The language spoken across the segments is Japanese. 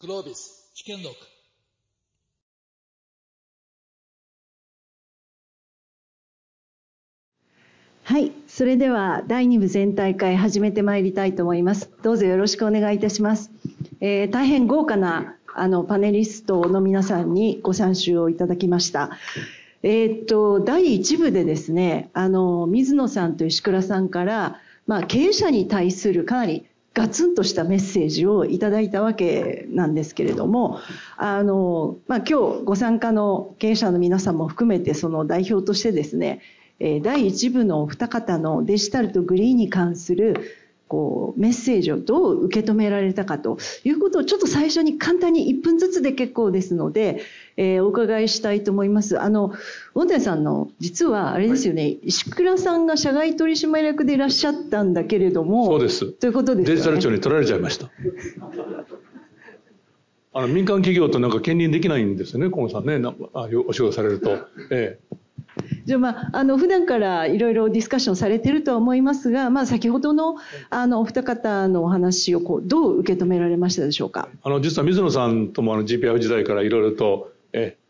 グロービス試験録はい、それでは第2部全体会始めてまいりたいと思います。どうぞよろしくお願いいたします。えー大変豪華なあのパネリストの皆さんにご参集をいただきました。えーっと第1部でですね、あの水野さんと石倉さんからまあ経営者に対するかなりガツンとしたメッセージをいただいたわけなんですけれども、あのまあ今日ご参加の経営者の皆さんも含めてその代表としてですね。第1部のお二方のデジタルとグリーンに関するこうメッセージをどう受け止められたかということをちょっと最初に簡単に1分ずつで結構ですので、えーお伺いしたいと思います。あの大谷さんの実はあれですよね、石倉さんが社外取締役でいらっしゃったんだけれどもそうですということですよね。デジタル庁に取られちゃいました。あの民間企業となんか兼任できないんですよね、河野さんね、なあお仕事されると。ええ、じゃあまあ、あの普段からいろいろディスカッションされてるとは思いますが、まあ、先ほどのあのお二方のお話をこうどう受け止められましたでしょうか？あの実は水野さんともあの GPF 時代からいろいろと、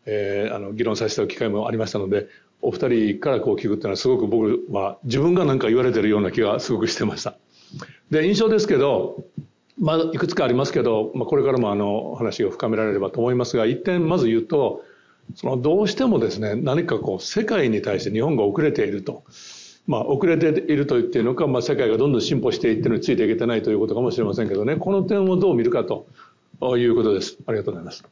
ええあの議論させてた機会もありましたので、お二人からこう聞くっていうのはすごく僕は自分が何か言われてるような気がすごくしてました。で印象ですけど、まあ、いくつかありますけど、まあ、これからもあの話を深められればと思いますが一点まず言うとそのどうしてもですね何かこう世界に対して日本が遅れていると。まあ、遅れていると言っているのか、まあ、世界がどんどん進歩していってるのについていけてないということかもしれませんけどねこの点をどう見るかということですありがとうございます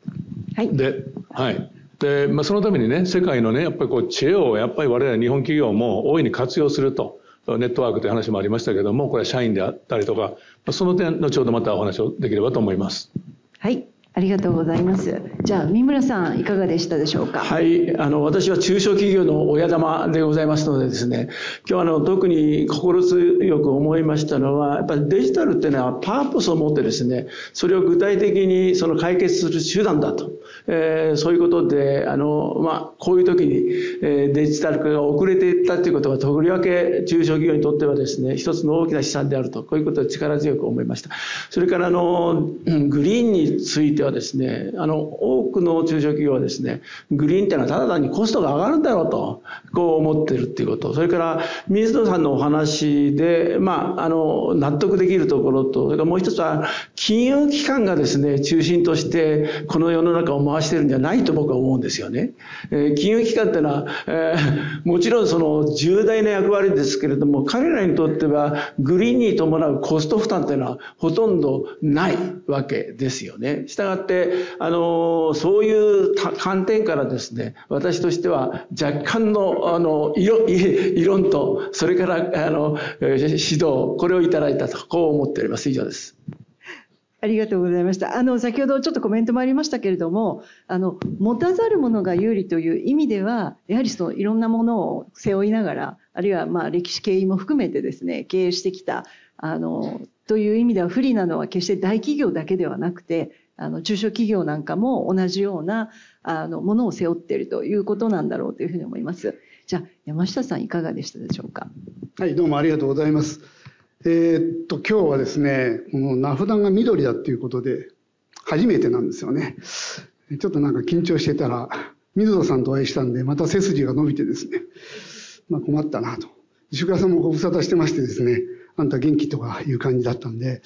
はい。で,、はいでまあ、そのためにね世界のねやっぱりこう知恵をやっぱり我々日本企業も大いに活用するとネットワークという話もありましたけどもこれは社員であったりとかまあその点後ほどまたお話をできればと思いますはい。ありがとうございます。じゃあ、三村さん、いかがでしたでしょうか？はい、あの私は中小企業の親玉でございますのでですね、今日あの特に心強く思いましたのは、やっぱりデジタルっていうのはパーポスを持ってですね、それを具体的にその解決する手段だと、えーそういうことで、あのまあこういう時に、えーデジタル化が遅れていったということは、とりわけ中小企業にとってはですね、一つの大きな資産であると、こういうことを力強く思いました。それからあのグリーンについてはですね、あの多くの中小企業はですね、グリーンっていうのはただ単にコストが上がるんだろうと、こう思ってるっていうこと。それから、水野さんのお話で、まあ、あの、納得できるところと、それからもう一つは、金融機関がですね、中心として、この世の中を回してるんじゃないと僕は思うんですよね。えー金融機関っていうのは、えーもちろんその重大な役割ですけれども、彼らにとっては、グリーンに伴うコスト負担っていうのはほとんどないわけですよね。したがって、あの、そういう観点からですね、私としては若干の、あの、異論異論と、それから、あの、指導、これをいただいたと、こう思っております。以上です。ありがとうございました。あの、先ほどちょっとコメントもありましたけれども、あの、持たざる者が有利という意味では、やはりそのいろんなものを背負いながら、あるいはまあ歴史経緯も含めてですね、経営してきた、あの、という意味では不利なのは決して大企業だけではなくて、あの、中小企業なんかも同じような、あの、ものを背負っているということなんだろうというふうに思います。じゃあ、山下さんいかがでしたでしょうか？はい、どうもありがとうございます。えーっと、今日はですね、この名札が緑だっていうことで、初めてなんですよね。ちょっとなんか緊張してたら、水野さんとお会いしたんで、また背筋が伸びてですね、まあ困ったなと。石倉さんもご無沙汰してましてですね、あんた元気とかいう感じだったんで、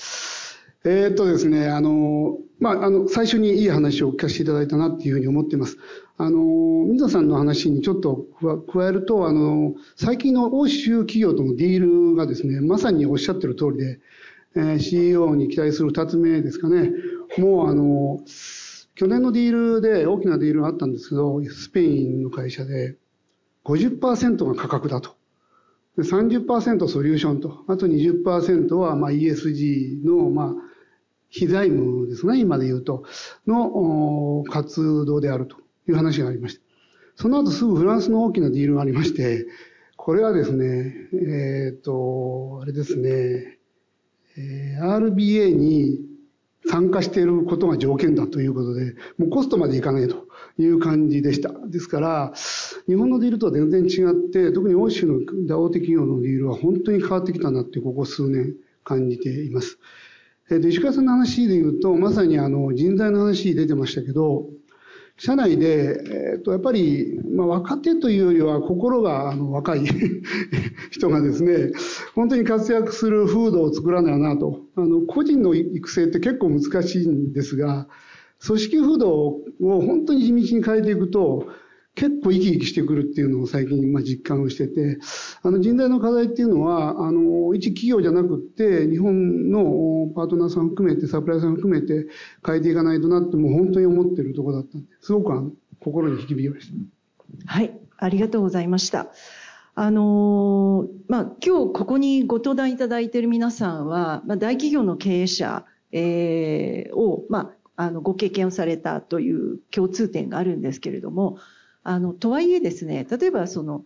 えーっとですね、あの、まあ、あの、最初にいい話を聞かせていただいたなっていうふうに思っています。あの、水野さんの話にちょっと加えると、あの、最近の欧州企業とのディールがですね、まさにおっしゃってる通りで、えー CEO に期待する二つ目ですかね。もうあの、去年のディールで大きなディールがあったんですけど、スペインの会社で50%が価格だと。で30%ソリューションと、あと20%はまあ ESG のまあ非財務ですね、今で言うと、の活動であるという話がありました。その後すぐフランスの大きなディールがありまして、これはですね、えっ、と、あれですね、えー RBA に参加していることが条件だということで、もうコストまでいかないという感じでした。ですから、日本のディールとは全然違って、特に欧州の大手企業のディールは本当に変わってきたなって、ここ数年感じています。で石川さんの話で言うとまさにあの人材の話出てましたけど社内で、えー、とやっぱり、まあ、若手というよりは心があの若い 人がですね本当に活躍する風土を作らないなと。あの個人の育成って結構難しいんですが組織風土を本当に地道に変えていくと結構生き生きしてくるっていうのを最近まあ実感をしてて、あの人材の課題っていうのは、あの、一企業じゃなくって、日本のパートナーさん含めて、サプライヤーさん含めて変えていかないとなってもう本当に思ってるところだったんで、すごくあの心に引きました。はい、ありがとうございました。あのまあ、今日ここにご登壇いただいている皆さんは、まあ、大企業の経営者、えー、を、まあ、あのご経験をされたという共通点があるんですけれどもあのとはいえですね例えばその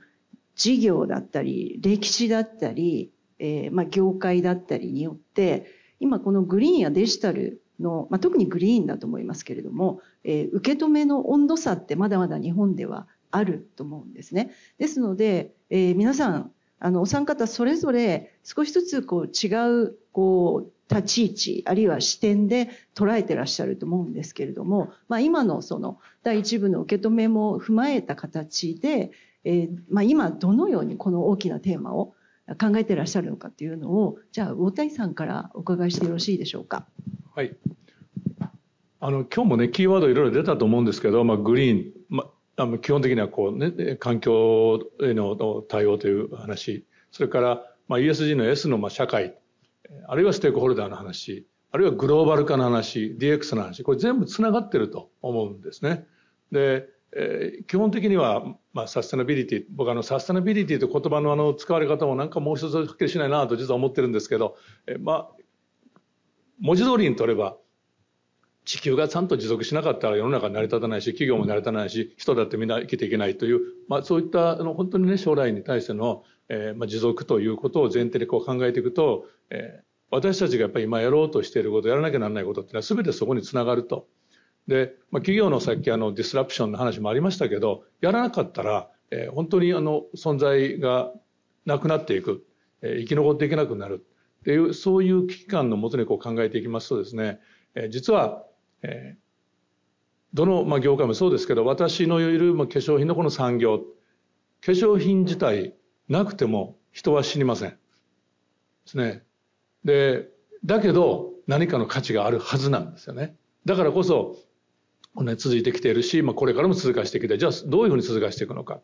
事業だったり歴史だったり、えーまあ、業界だったりによって今このグリーンやデジタルの、まあ、特にグリーンだと思いますけれども、えー、受け止めの温度差ってまだまだ日本ではあると思うんですね。ですので、えー、皆さんあのお三方それぞれ少しずつこう違うこう立ち位置あるいは視点で捉えてらっしゃると思うんですけれども、まあ、今のその第一部の受け止めも踏まえた形で、えーまあ、今どのようにこの大きなテーマを考えてらっしゃるのかというのをじゃあ魚谷さんからお伺いしてよろしいでしょうか。はい。あの今日もねキーワードいろいろ出たと思うんですけど、まあ、グリーン、まあ、基本的にはこう、ね、環境への対応という話。それから、まあ、ESG の S のまあ社会。あるいはステークホルダーの話、あるいはグローバル化の話、DX の話、これ全部つながってると思うんですね。で、えー、基本的には、まあ、サステナビリティ、僕あの、サステナビリティという言葉のあの、使われ方もなんかもう一つはっきりしないなと実は思ってるんですけど、えー、まあ、文字通りにとれば、地球がちゃんと持続しなかったら世の中成り立たないし、企業も成り立たないし、人だってみんな生きていけないという、まあそういったあの本当にね、将来に対しての、えーまあ、持続ということを前提でこう考えていくと、えー、私たちがやっぱり今やろうとしていることやらなきゃならないことっていうのは全てそこにつながると。で、まあ、企業のさっきあのディスラプションの話もありましたけどやらなかったら、えー、本当にあの存在がなくなっていく、えー、生き残っていけなくなるっていうそういう危機感のもとにこう考えていきますとですね、えー、実は、えー、どの、まあ、業界もそうですけど私のいる、まあ、化粧品のこの産業化粧品自体なくても人は死にません。ですね。で、だけど何かの価値があるはずなんですよね。だからこそ、ね、続いてきているし、まあ、これからも続かしてきて、じゃあどういうふうに続かしていくのか。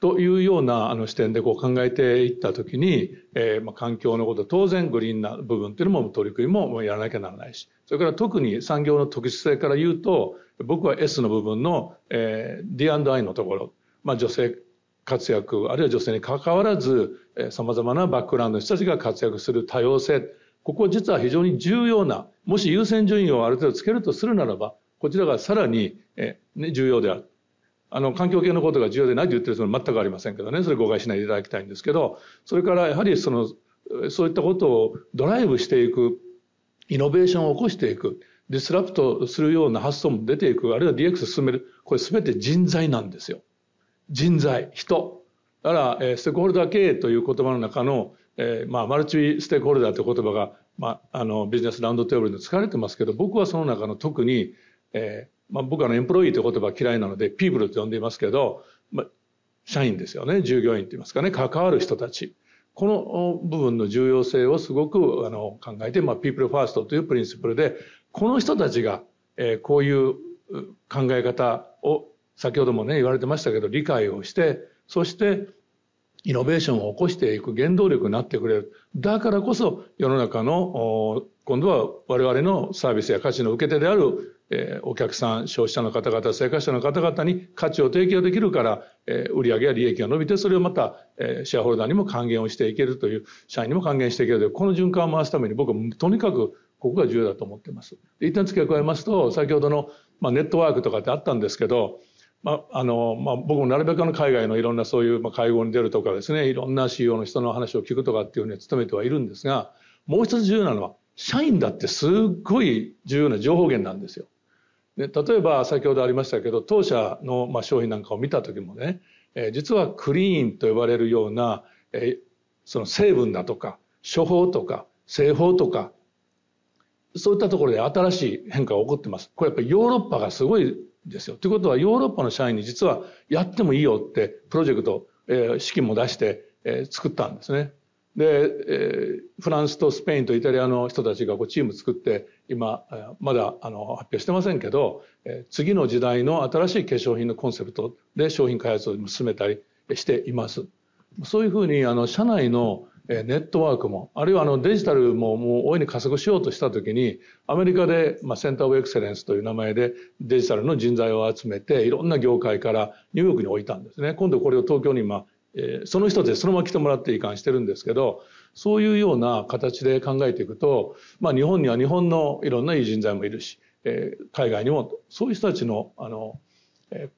というようなあの視点でこう考えていったときに、えー、まあ環境のこと当然グリーンな部分っていうのも取り組みもやらなきゃならないしそれから特に産業の特殊性から言うと僕は S の部分の、えー、D&I のところ、まあ、女性活躍あるいは女性にかかわらずさまざまなバックグラウンドの人たちが活躍する多様性ここ実は非常に重要なもし優先順位をある程度つけるとするならばこちらがさらに、えね、重要である。あの環境系のことが重要でないと言ってる人は全くありませんけどねそれ誤解しないでいただきたいんですけどそれからやはりそのそういったことをドライブしていくイノベーションを起こしていくディスラプトするような発想も出ていくあるいは DX 進めるこれ全て人材なんですよ。人材、人。だから、えー、ステークホルダー経営という言葉の中の、えー、まあ、マルチステークホルダーという言葉が、まあ、あの、ビジネスラウンドテーブルに使われてますけど、僕はその中の特に、えー、まあ、僕はエンプロイーという言葉嫌いなので、ピープルと呼んでいますけど、まあ、社員ですよね。従業員と言いますかね。関わる人たち。この部分の重要性をすごくあの考えて、まあ、ピープルファーストというプリンシプルで、この人たちが、えー、こういう考え方を先ほどもね言われてましたけど理解をしてそしてイノベーションを起こしていく原動力になってくれるだからこそ世の中の今度は我々のサービスや価値の受け手である、えー、お客さん消費者の方々生活者の方々に価値を提供できるから、えー、売上や利益が伸びてそれをまた、えー、シェアホルダーにも還元をしていけるという社員にも還元していけるというこの循環を回すために僕はとにかくここが重要だと思っています。一旦付け加えますと先ほどの、まあ、ネットワークとかってあったんですけどまあのまあ、僕もなるべくの海外のいろんなそういう、会合に出るとかですねいろんな CEO の人の話を聞くとかっていうふうに努めてはいるんですがもう一つ重要なのは社員だってすっごい重要な情報源なんですよ。で例えば先ほどありましたけど当社の、まあ、商品なんかを見た時もね、えー、実はクリーンと呼ばれるような、えー、その成分だとか処方とか製法とかそういったところで新しい変化が起こってます。これやっぱりヨーロッパがすごいですよ。ということはヨーロッパの社員に実はやってもいいよってプロジェクト、えー、資金も出して、えー、作ったんですね。で、えー、フランスとスペインとイタリアの人たちがこうチーム作って今まだあの発表してませんけど、えー、次の時代の新しい化粧品のコンセプトで商品開発を進めたりしています。そういうふうにあの社内のネットワークも。あるいはあのデジタルももう大いに加速しようとした時にアメリカで、まあ、センター・オブ・エクセレンスという名前でデジタルの人材を集めていろんな業界からニューヨークに置いたんですね。今度これを東京に今、えー、その人でそのまま来てもらって移管してるんですけどそういうような形で考えていくと、まあ、日本には日本のいろんないい人材もいるし、えー、海外にもそういう人たちのあの、え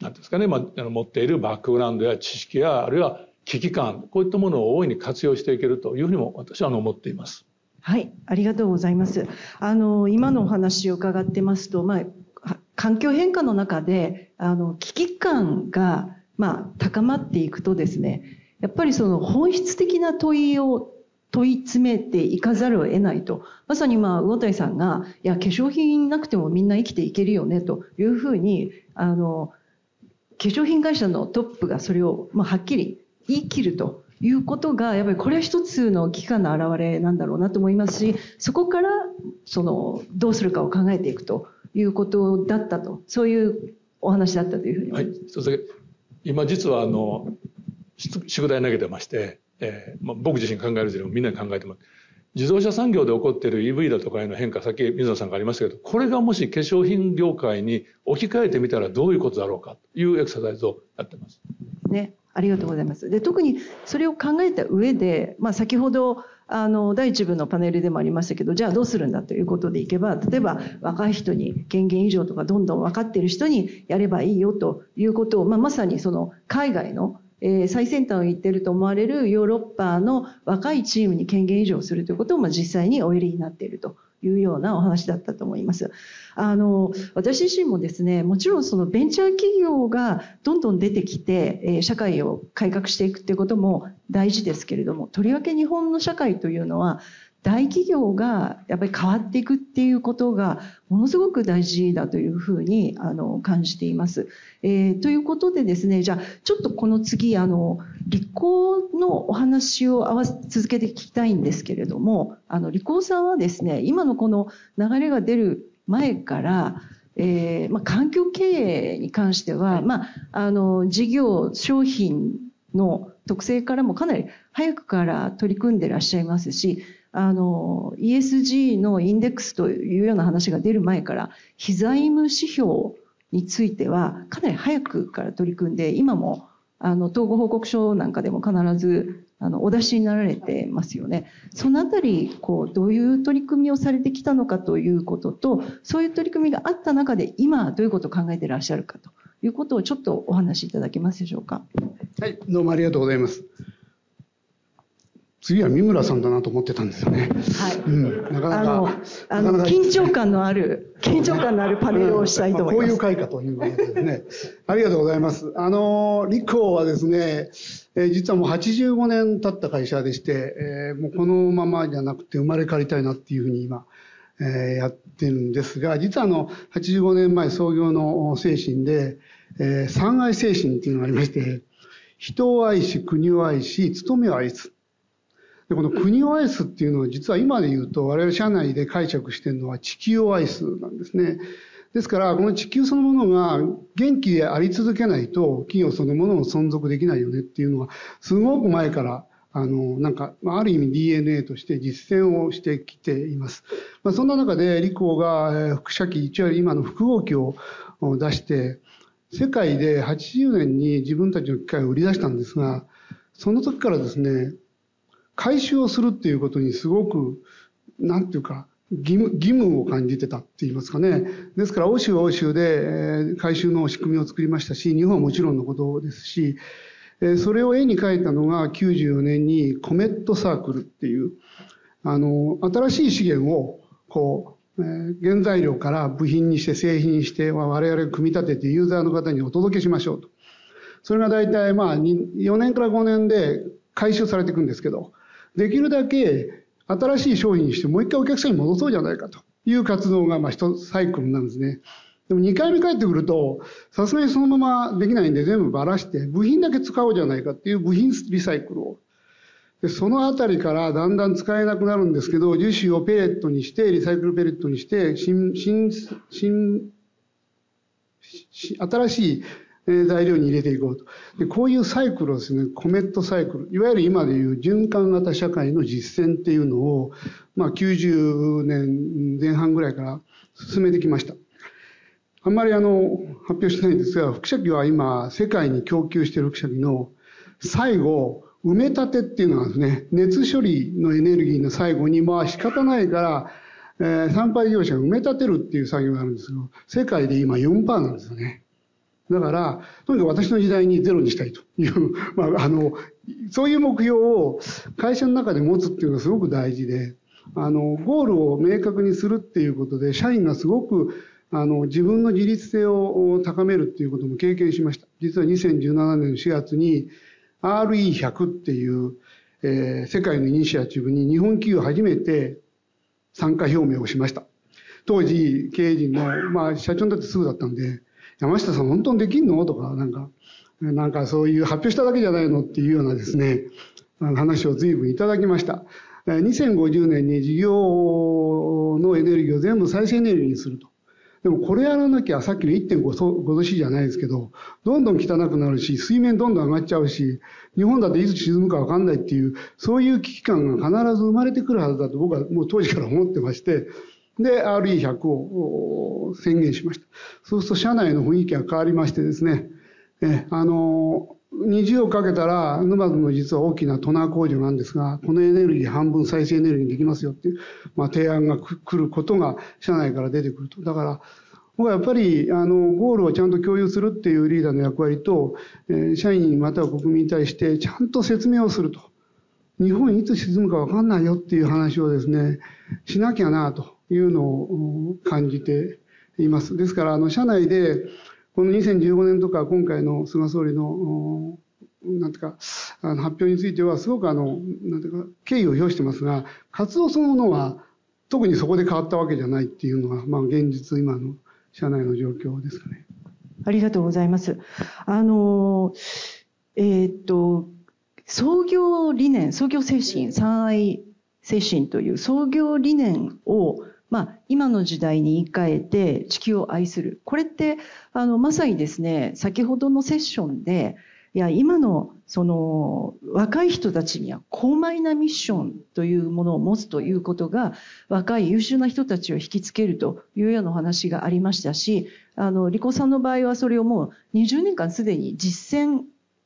ー、なんですかね、まあ、持っているバックグラウンドや知識やあるいは危機感こういったものを大いに活用していけるというふうにも私は思っています。はい、ありがとうございます。あの今のお話を伺ってますと、まあ環境変化の中であの危機感がまあ高まっていくとですね、やっぱりその本質的な問いを問い詰めていかざるを得ないと。まさにまあ、魚谷さんが、いや、化粧品なくてもみんな生きていけるよね、というふうに、あの、化粧品会社のトップがそれを、まあ、はっきり言い切るということが、やっぱりこれは一つの危機感の表れなんだろうなと思いますし、そこから、その、どうするかを考えていくということだったと、そういうお話だったというふうに思います。はい、今実はあの、宿題投げてまして、えーまあ、僕自身考える時もみんなに考えてます。自動車産業で起こっている EV だとかへの変化、さっき水野さんがありましたけど、これがもし化粧品業界に置き換えてみたらどういうことだろうかというエクササイズをやってます。ね。ありがとうございます。で、特にそれを考えた上で、まあ先ほど、あの、第一部のパネルでもありましたけど、じゃあどうするんだということでいけば、例えば若い人に権限以上とかどんどん分かっている人にやればいいよということを、まあまさにその海外のえ、最先端を言っていると思われるヨーロッパの若いチームに権限移譲するということを、まあ、実際におやりになっているというようなお話だったと思います。あの、私自身もですね、もちろんそのベンチャー企業がどんどん出てきて、えー、社会を改革していくっていうことも大事ですけれども、とりわけ日本の社会というのは、大企業がやっぱり変わっていくっていうことがものすごく大事だというふうにあの感じています。えー、ということでですね、じゃあちょっとこの次あの立候のお話を合わせ続けて聞きたいんですけれども、あの立候さんはですね、今のこの流れが出る前から、えーまあ、環境経営に関しては、まあ、あの事業商品の特性からもかなり早くから取り組んでらっしゃいますし、あの、ESG のインデックスというような話が出る前から、非財務指標については、かなり早くから取り組んで、今も、あの、統合報告書なんかでも必ず、あの、お出しになられてますよね。そのあたり、こう、どういう取り組みをされてきたのかということと、そういう取り組みがあった中で、今、どういうことを考えていらっしゃるかということをちょっとお話しいただけますでしょうか。はい、どうもありがとうございます。次は三村さんだなと思ってたんですよね。はい。うん。なかなか。あの、緊張感のある、緊張感のあるパネルをしたいと思います。こういう会かということですね。ありがとうございます。あの、リコはですね、えー、実はもう85年経った会社でして、えー、もうこのままじゃなくて生まれ変わりたいなっていうふうに今、えー、やってるんですが、実はあの、85年前創業の精神で、えー、三愛精神っていうのがありまして、人を愛し、国を愛し、務めを愛す。で、この国を愛すっていうのは実は今で言うと我々社内で解釈してるのは地球を愛すなんですね。ですから、この地球そのものが元気であり続けないと企業そのものも存続できないよねっていうのはすごく前からあの、なんか、ある意味 DNA として実践をしてきています。まあ、そんな中で、リコが副社機、一応今の複合機を出して、世界で80年に自分たちの機械を売り出したんですが、その時からですね、回収をするっていうことにすごく、なんていうか、義務、義務を感じてたって言いますかね。ですから、欧州は欧州で回収の仕組みを作りましたし、日本はもちろんのことですし、それを絵に描いたのが94年にコメットサークルっていう、あの、新しい資源を、こう、原材料から部品にして製品にして我々組み立ててユーザーの方にお届けしましょうと。それが大体まあ4年から5年で回収されていくんですけど、できるだけ新しい商品にしてもう一回お客さんに戻そうじゃないかという活動がまあ一サイクルなんですね。でも2回目帰ってくると、さすがにそのままできないんで全部ばらして、部品だけ使おうじゃないかっていう部品リサイクルを。でそのあたりからだんだん使えなくなるんですけど、樹脂をペレットにして、リサイクルペレットにして、新、新、新、新しい材料に入れていこうと。でこういうサイクルをですね、コメットサイクル、いわゆる今でいう循環型社会の実践っていうのを、まあ90年前半ぐらいから進めてきました。あんまりあの、発表しないんですが、輻射器は今、世界に供給している輻射器の最後、埋め立てっていうのがですね、熱処理のエネルギーの最後に、まあ仕方ないから、えー、産廃業者が埋め立てるっていう作業があるんですけど、世界で今4%なんですよね。だから、とにかく私の時代にゼロにしたいという、まあ、あの、そういう目標を会社の中で持つっていうのがすごく大事で、あの、ゴールを明確にするっていうことで、社員がすごく、あの、自分の自立性を高めるっていうことも経験しました。実は2017年4月に RE100 っていう、えー、世界のイニシアチブに日本企業初めて参加表明をしました。当時、経営陣の、まあ、社長にとってすぐだったんで、山下さん本当にできんの？とか、なんか、なんかそういう発表しただけじゃないの？っていうようなですね、話を随分いただきました。2050年に事業のエネルギーを全部再生エネルギーにすると。でもこれやらなきゃさっきの1.5度 C じゃないですけど、どんどん汚くなるし、水面どんどん上がっちゃうし、日本だっていつ沈むかわかんないっていう、そういう危機感が必ず生まれてくるはずだと僕はもう当時から思ってまして、で、RE100 を宣言しました。そうすると社内の雰囲気が変わりましてですね、え、あの、20をかけたら、沼津の実は大きなトナー工場なんですが、このエネルギー半分再生エネルギーにできますよっていう、まあ、提案が来ることが社内から出てくると。だから、僕はやっぱり、あの、ゴールをちゃんと共有するっていうリーダーの役割と、えー、社員または国民に対してちゃんと説明をすると。日本いつ沈むかわかんないよっていう話をですね、しなきゃなと。いうのを感じています。ですから、あの、社内で、この2015年とか今回の菅総理の、なんていうか、あの発表については、すごくあの、なんていうか、敬意を表してますが、活動そのものは、特にそこで変わったわけじゃないっていうのが、まあ、現実、今の社内の状況ですかね。ありがとうございます。あの、えー、っと、創業理念、創業精神、三愛精神という創業理念をまあ、今の時代に言い換えて地球を愛する。これって、あの、まさにですね、先ほどのセッションで、いや、今の、その、若い人たちには高邁なミッションというものを持つということが、若い優秀な人たちを引きつけるというようなお話がありましたし、あの、リコさんの場合はそれをもう20年間すでに実践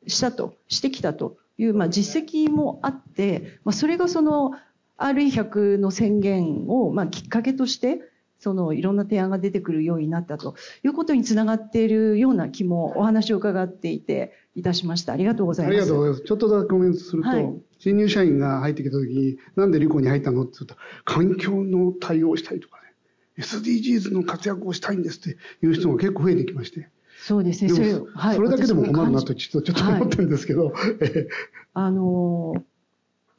したと、してきたという、まあ、実績もあって、まあ、それがその、RE100 の宣言を、まあ、きっかけとして、そのいろんな提案が出てくるようになったということにつながっているような気もお話を伺っていていたしました。ありがとうございます。ありがとうございます。ちょっとだけコメントすると、はい、新入社員が入ってきた時に、なんでリコに入ったの？って言うと、環境の対応したいとかね、SDGs の活躍をしたいんですっていう人が結構増えてきまして。そうですね。それ,、はい、それだけでも困るなとちょっとちょっと思ってるんですけど。はい、あの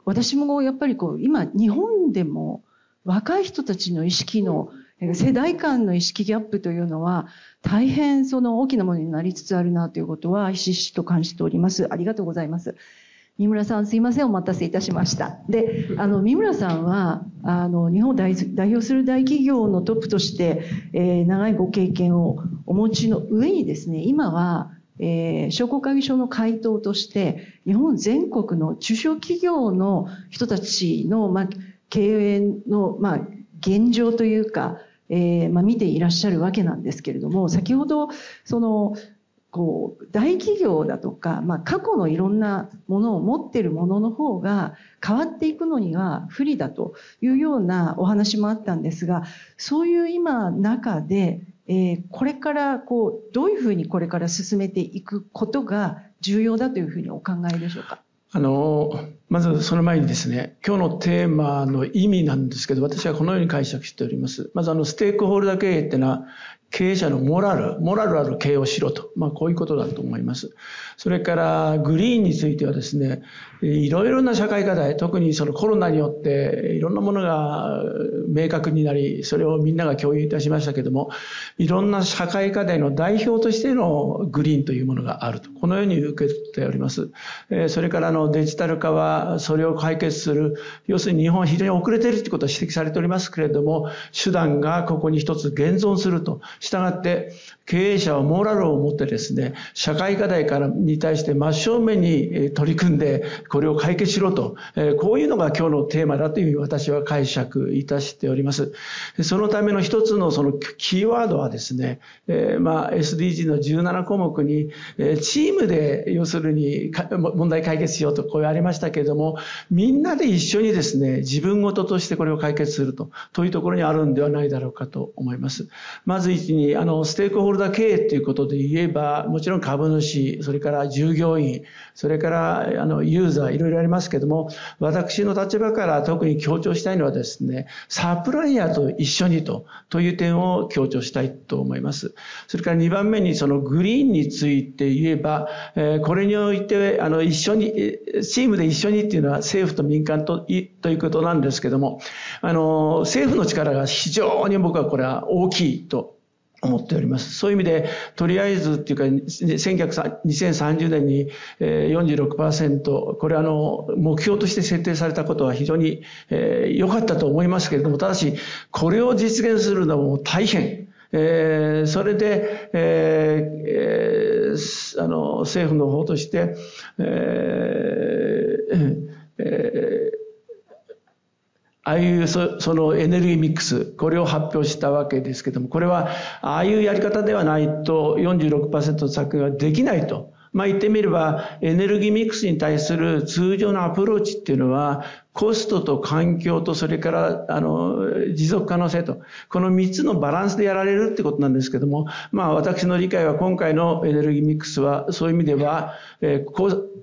私もやっぱりこう今日本でも若い人たちの意識の世代間の意識ギャップというのは大変その大きなものになりつつあるなということはひしひしと感じております。ありがとうございます。三村さんすいませんお待たせいたしました。で、あの三村さんはあの日本を代表する大企業のトップとして、えー、長いご経験をお持ちの上にですね今はえー、商工会議所の回答として、日本全国の中小企業の人たちの、まあ、経営の、まあ、現状というか、えー、まあ、見ていらっしゃるわけなんですけれども、先ほど、その、こう、大企業だとか、まあ、過去のいろんなものを持っているものの方が変わっていくのには不利だというようなお話もあったんですが、そういう今中で、これからこうどういうふうにこれから進めていくことが重要だというふうにお考えでしょうか？あの、まずその前にですね、今日のテーマの意味なんですけど、私はこのように解釈しております。まずあの、ステークホルダー経営っていうのは、経営者のモラル、モラルある経営をしろと。まあ、こういうことだと思います。それから、グリーンについてはですね、いろいろな社会課題、特にそのコロナによって、いろんなものが明確になり、それをみんなが共有いたしましたけども、いろんな社会課題の代表としてのグリーンというものがあると。このように受け取っております。それからのデジタル化は、それを解決する、要するに日本は非常に遅れているということは指摘されておりますけれども、手段がここに一つ現存すると。したがって、経営者はモラルを持ってですね、社会課題からに対して真正面に取り組んで、これを解決しろと、こういうのが今日のテーマだというふうに私は解釈いたしております。そのための一つのそのキーワードはですね、まあ SDG の17項目に、チームで要するに問題解決しようとこうありましたけれども、みんなで一緒にですね、自分事としてこれを解決すると、というところにあるんではないだろうかと思います。まず一に、あの、ステークホルダー経営ということで言えば、もちろん株主、それから従業員、それからあのユーザー、いろいろありますけども、私の立場から特に強調したいのはですね、サプライヤーと一緒にと、という点を強調したいと思います。それから2番目にそのグリーンについて言えばえ、これにおいて、あの、一緒に、チームで一緒にっていうのは政府と民間とということなんですけども、あの、政府の力が非常に僕はこれは大きいと思っております。そういう意味で、とりあえずっていうか、2030年に46%、これあの、目標として設定されたことは非常に良かったと思いますけれども、ただし、これを実現するのも大変。えー、それで、えー、あの、政府の方として、えーえーああいうそのエネルギーミックス、これを発表したわけですけども、これはああいうやり方ではないと46%削減はできないと。まあ言ってみれば、エネルギーミックスに対する通常のアプローチっていうのは、コストと環境とそれからあの持続可能性と。この3つのバランスでやられるってことなんですけどもまあ私の理解は今回のエネルギーミックスはそういう意味では、えー、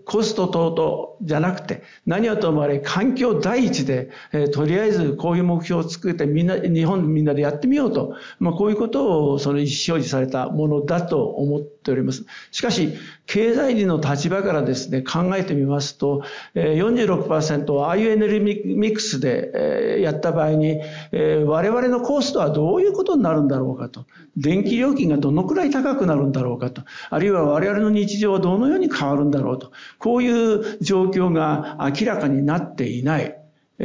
コスト等々じゃなくて何はともあれ環境第一で、えー、とりあえずこういう目標を作ってみんな日本みんなでやってみようと、まあ、こういうことをその意思表示されたものだと思っております。しかし経済人の立場からですね考えてみますと、えー、46%はああいうネルギーミックスでやった場合に、我々のコストはどういうことになるんだろうかと。電気料金がどのくらい高くなるんだろうかと。あるいは我々の日常はどのように変わるんだろうと。こういう状況が明らかになっていない。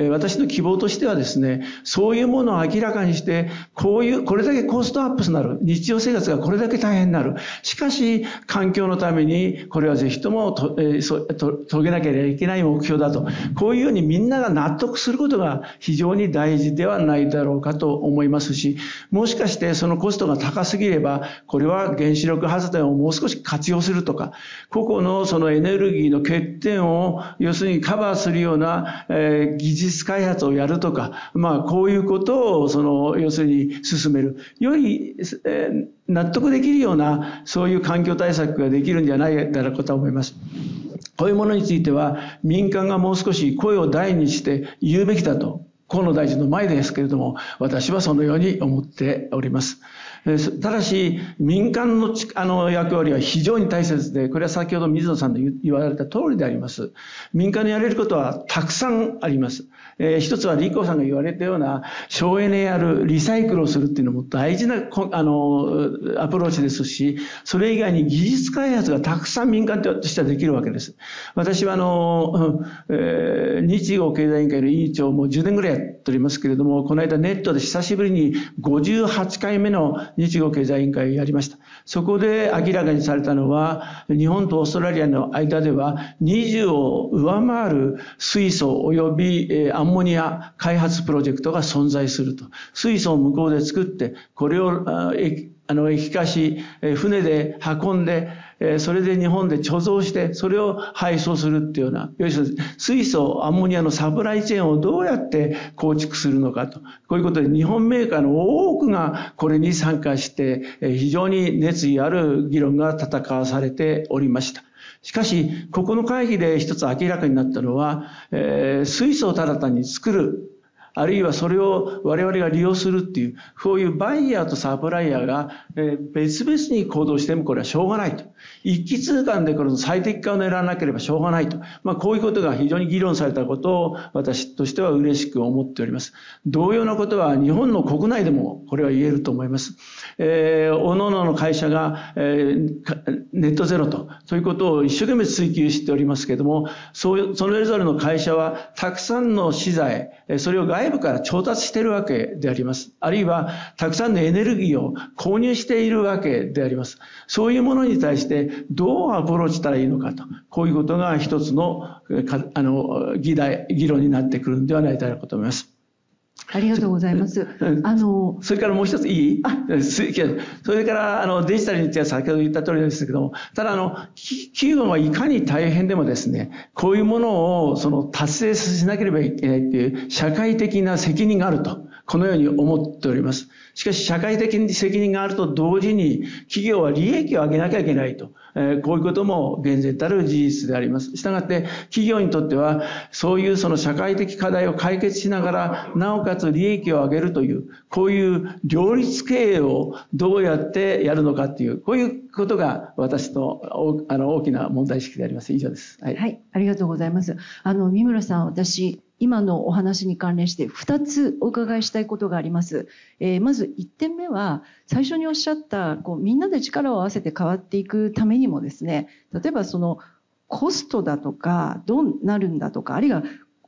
私の希望としてはですね、そういうものを明らかにして、こういう、これだけコストアップになる。日常生活がこれだけ大変になる。しかし、環境のために、これはぜひともと、えー、と遂げなければいけない目標だと。こういうようにみんなが納得することが非常に大事ではないだろうかと思いますし、もしかしてそのコストが高すぎれば、これは原子力発電をもう少し活用するとか、個々のそのエネルギーの欠点を、要するにカバーするような、えー、技術術開発をやるとか、まあ、こういうことを、その、要するに進める。より、えー、納得できるような、そういう環境対策ができるんじゃないだろうかと思います。こういうものについては、民間がもう少し声を大にして言うべきだと、河野大臣の前ですけれども、私はそのように思っております。ただし、民間のあの役割は非常に大切で、これは先ほど水野さんの言われた通りであります。民間のやれることはたくさんあります。えー、一つはリコさんが言われたような省エネやる、リサイクルをするっていうのも大事なあのアプローチですし、それ以外に技術開発がたくさん民間としてはできるわけです。私はあの、えー、日豪経済委員会の委員長も10年ぐらいやておりますけれども、この間ネットで久しぶりに58回目の日豪経済委員会をやりました。そこで明らかにされたのは、日本とオーストラリアの間では20を上回る水素及びアンモニア開発プロジェクトが存在すると。水素を向こうで作って、これを液化し、船で運んで、えそれで日本で貯蔵して、それを配送するっていうような、要するに水素、アンモニアのサプライチェーンをどうやって構築するのかと。こういうことで日本メーカーの多くがこれに参加して、え非常に熱意ある議論が戦わされておりました。しかし、ここの会議で一つ明らかになったのは、えー、水素をただ単に作るあるいはそれを我々が利用するっていう、こういうバイヤーとサプライヤーが、別々に行動してもこれはしょうがないと。一気通貫でこの最適化を狙わなければしょうがないと。まあこういうことが非常に議論されたことを私としては嬉しく思っております。同様なことは日本の国内でもこれは言えると思います。えー、各々の会社が、えー、ネットゼロと、そういうことを一生懸命追求しておりますけれども、そうそれぞれの会社はたくさんの資材、それを外部から調達しているわけであります。あるいは、たくさんのエネルギーを購入しているわけであります。そういうものに対してどうアプローチしたらいいのかと、こういうことが一つの、あの、議題、議論になってくるんではないかと思います。ありがとうございます。あの、それからもう一ついい？それから、あの、デジタルについては先ほど言った通りですけども、ただ、あの、企業はいかに大変でもですね、こういうものを、その、達成しなければいけないっていう、社会的な責任があると。このように思っております。しかし、社会的に責任があると同時に、企業は利益を上げなきゃいけないと。えこういうことも厳然たる事実であります。したがって、企業にとっては、そういうその社会的課題を解決しながら、なおかつ利益を上げるという、こういう両立経営をどうやってやるのかっていう、こういうことが私のあの大きな問題意識であります。以上です。はい、はい、ありがとうございます。あの、三村さん、私、今のお話に関連して2つお伺いしたいことがあります。えー、まず1点目は、最初におっしゃった、こう、みんなで力を合わせて変わっていくためにもですね、例えばその、コストだとか、どうなるんだとか、あるいは、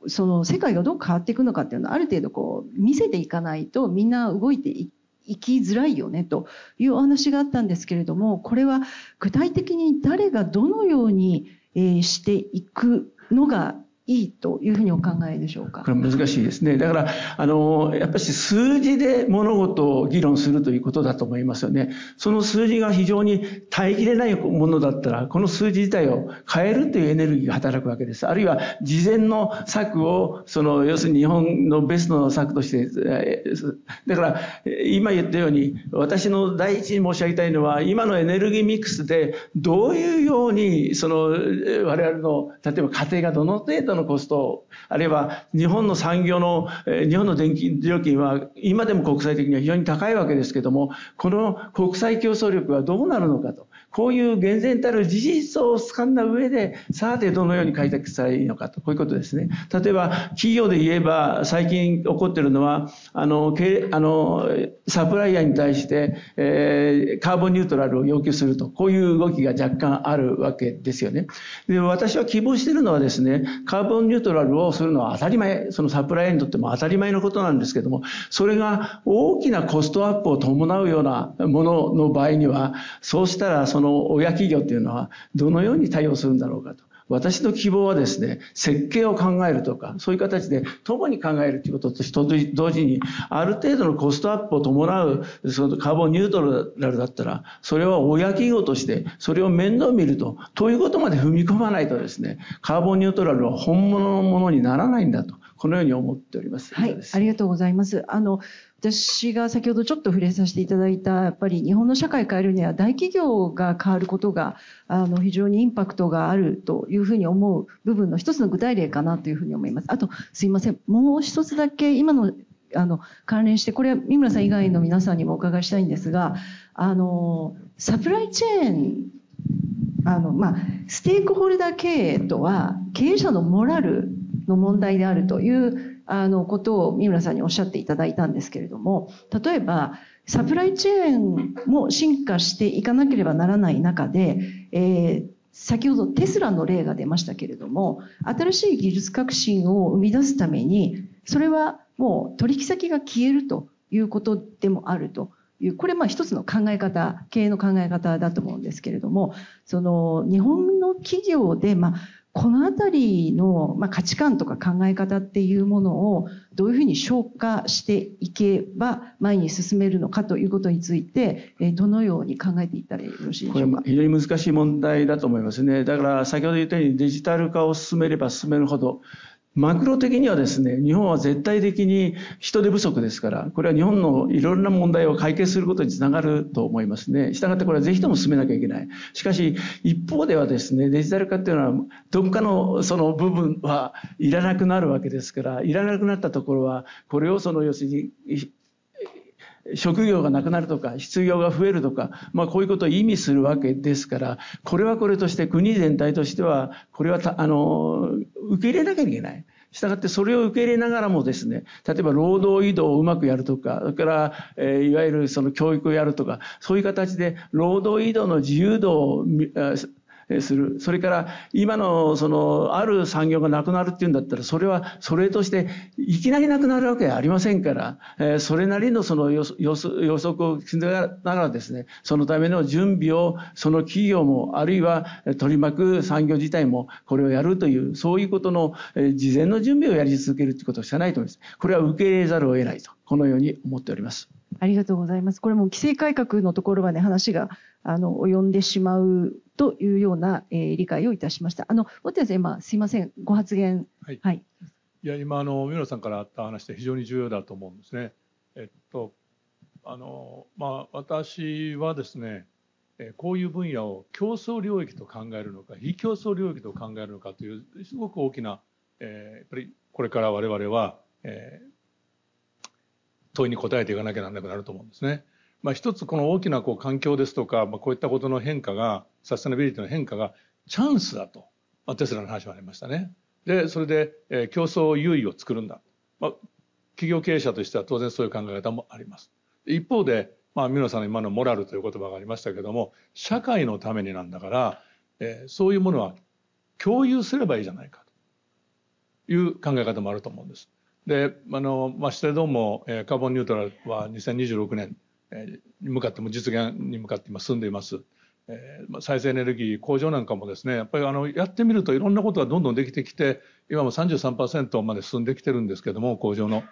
その世界がどう変わっていくのかっていうのをある程度こう見せていかないとみんな動いていきづらいよねというお話があったんですけれどもこれは具体的に誰がどのようにしていくのがいいというふうにお考えでしょうか？これ難しいですね。だから、あの、やっぱり数字で物事を議論するということだと思いますよね。その数字が非常に耐えきれないものだったら、この数字自体を変えるというエネルギーが働くわけです。あるいは、事前の策を、その、要するに日本のベストの策として、だから、今言ったように、私の第一に申し上げたいのは、今のエネルギーミックスで、どういうように、その、我々の、例えば家庭がどの程度のコスト、あるいは日本の産業の、日本の電気料金は今でも国際的には非常に高いわけですけども、この国際競争力はどうなるのかと。こういう厳然たる事実を掴んだ上で、さてどのように開拓したらいいのかと、こういうことですね。例えば、企業で言えば、最近起こっているのは、あの、あの、サプライヤーに対して、えー、カーボンニュートラルを要求すると、こういう動きが若干あるわけですよね。で、私は希望しているのはですね、カーボンニュートラルをするのは当たり前、そのサプライヤーにとっても当たり前のことなんですけども、それが大きなコストアップを伴うようなものの場合には、そうしたらそのの親企業っていうのはどのように対応するんだろうかと。私の希望はですね、設計を考えるとか、そういう形で共に考えるということと同時に、ある程度のコストアップを伴う、そのカーボンニュートラルだったら、それは親企業として、それを面倒見ると、ということまで踏み込まないとですね、カーボンニュートラルは本物のものにならないんだと。このように思っております。はい、ありがとうございます。あの、私が先ほどちょっと触れさせていただいた、やっぱり日本の社会変えるには大企業が変わることが、あの、非常にインパクトがあるというふうに思う部分の一つの具体例かなというふうに思います。あと、すいません。もう一つだけ今のあの関連してこれは三村さん以外の皆さんにもお伺いしたいんですがあのサプライチェーンあの、まあ、ステークホルダー経営とは経営者のモラルの問題であるというあのことを三村さんにおっしゃっていただいたんですけれども例えばサプライチェーンも進化していかなければならない中で、えー、先ほどテスラの例が出ましたけれども新しい技術革新を生み出すためにそれはもう取引先が消えるということでもあるという、これまあ一つの考え方、経営の考え方だと思うんですけれども、その日本の企業でまあこのあたりの、まあ、価値観とか考え方っていうものをどういうふうに消化していけば前に進めるのかということについて、どのように考えていったらよろしいでしょうか？これ非常に難しい問題だと思いますね。だから先ほど言ったようにデジタル化を進めれば進めるほど、マクロ的にはですね、日本は絶対的に人手不足ですから、これは日本のいろんな問題を解決することにつながると思いますね。したがってこれはぜひとも進めなきゃいけない。しかし、一方ではですね、デジタル化っていうのは、どっかのその部分はいらなくなるわけですから、いらなくなったところは、これをその要するに、職業がなくなるとか、失業が増えるとか、まあこういうことを意味するわけですから、これはこれとして国全体としては、これはあの、受け入れなきゃいけない。したがってそれを受け入れながらもですね、例えば労働移動をうまくやるとか、それから、えー、いわゆるその教育をやるとか、そういう形で労働移動の自由度をする。それから今のそのある産業がなくなるっていうんだったらそれはそれとしていきなりなくなるわけはありませんから、えそれなりのその予測をしながらですね、そのための準備をその企業もあるいは取り巻く産業自体もこれをやるというそういうことの事前の準備をやり続けるということをしかないと思います。これは受け入れざるを得ないとこのように思っております。ありがとうございます。これも規制改革のところはね話があの及んでしまうというような、えー、理解をいたしました。あの、持田先生、今、すいません、ご発言。はい。はい、いや、今、あの、三浦さんからあった話で非常に重要だと思うんですね。えっと、あの、まあ、私はですね、えこういう分野を競争領域と考えるのか、非競争領域と考えるのかという、すごく大きな、えー、やっぱりこれから我々は、えー、問いに答えていかなきゃならなくなると思うんですね。まあ、一つこの大きなこう環境ですとか、まあ、こういったことの変化がサステナビリティの変化がチャンスだと、まあ、テスラの話もありましたね。でそれで、えー、競争優位を作るんだ、まあ、企業経営者としては当然そういう考え方もあります。一方で、まあ、皆さんの今のモラルという言葉がありましたけども社会のためになんだから、えー、そういうものは共有すればいいじゃないかという考え方もあると思うんです。であの、まあ、シテドーも、えー、カーボンニュートラルは2026年向かっても実現に向かって今進んでいます。えー、再生エネルギー工場なんかもですねやっぱりあのやってみるといろんなことがどんどんできてきて今も33%まで進んできてるんですけども工場の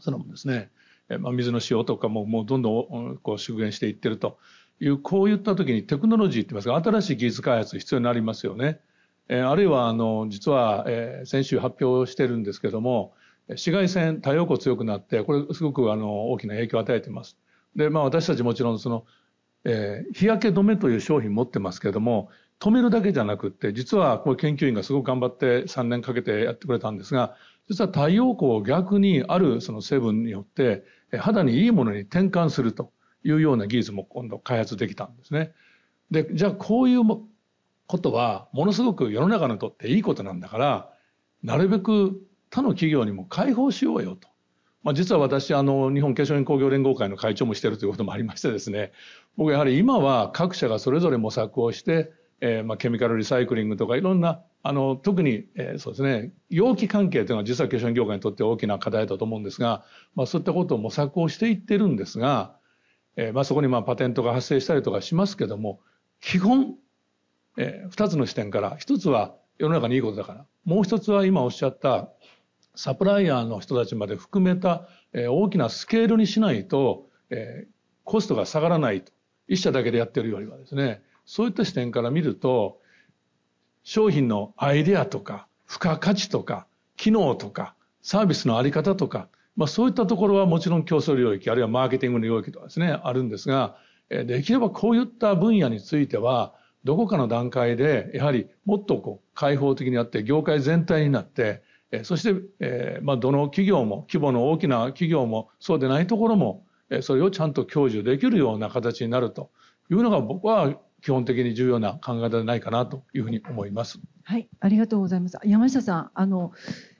そのですね、え、ま、水の使用とかももうどんどんこう縮減していってるというこういった時にテクノロジーって言いますか新しい技術開発必要になりますよね。え、あるいはあの実は、え先週発表してるんですけども紫外線太陽光強くなってこれすごくあの大きな影響を与えています。で、まあ私たちもちろんその、えー、日焼け止めという商品持ってますけれども、止めるだけじゃなくって、実はこれ研究員がすごく頑張って3年かけてやってくれたんですが、実は太陽光を逆にあるその成分によって肌にいいものに転換するというような技術も今度開発できたんですね。で、じゃあこういうことはものすごく世の中にとっていいことなんだから、なるべく他の企業にも開放しようよと。まあ、実は私あの日本化粧品工業連合会の会長もしているということもありましてですね。僕やはり今は各社がそれぞれ模索をして、えー、まあケミカルリサイクリングとかいろんなあの特に、えー、そうですね。容器関係というのは実は化粧品業界にとって大きな課題だと思うんですが、まあ、そういったことを模索をしていってるんですが、えーまあ、そこにまあパテントが発生したりとかしますけども基本、えー、2つの視点から1つは世の中にいいことだからもう1つは今おっしゃったサプライヤーの人たちまで含めた、え大きなスケールにしないと、えコストが下がらないと。一社だけでやってるよりはですね、そういった視点から見ると、商品のアイデアとか、付加価値とか、機能とか、サービスのあり方とか、まあそういったところはもちろん競争領域、あるいはマーケティングの領域とかですね、あるんですが、できればこういった分野については、どこかの段階で、やはりもっとこう開放的になって、業界全体になって、そして、えーまあ、どの企業も規模の大きな企業もそうでないところもそれをちゃんと享受できるような形になるというのが僕は基本的に重要な考え方でないかなというふうに思います。はい、ありがとうございます。山下さん、あの、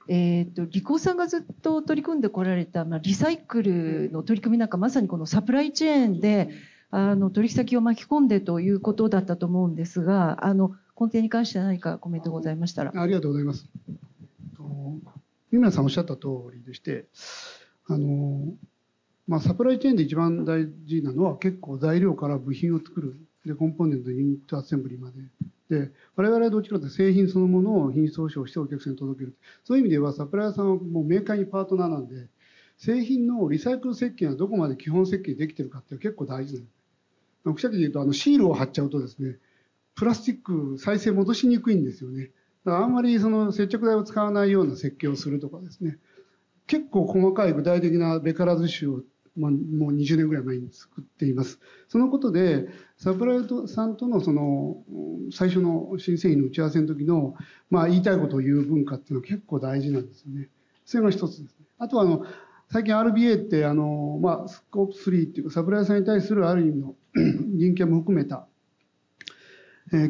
えっ、ー、と、リコーさんがずっと取り組んでこられた、まあ、リサイクルの取り組みなんか、まさにこのサプライチェーンで、あの、取引先を巻き込んでということだったと思うんですが、あの、根底に関して何かコメントございましたら。ありがとうございます。の三村さんおっしゃった通りでして、あの、ま、サプライチェーンで一番大事なのは結構材料から部品を作る。で、コンポーネント、ユニットアセンブリまで。で、我々はどちらかというと製品そのものを品質保証してお客さんに届ける。そういう意味ではサプライヤーさんはもうメーカーにパートナーなんで、製品のリサイクル設計がどこまで基本設計できてるかって結構大事なの。くしゃくで言うと、あの、シールを貼っちゃうとですね、プラスチック再生戻しにくいんですよね。あんまりその接着剤を使わないような設計をするとかですね、結構細かい具体的なベカラズ種を、まあ、もう20年ぐらい前に作っています。そのことで、サプライトさんとのその、最初の新製品の打ち合わせの時の、まあ言いたいことを言う文化っていうのは結構大事なんですよね。それが一つですね。あとはあの、最近 RBA ってあの、まあ、スコープ3っていうかサプライヤーさんに対するある意味の人権も含めた、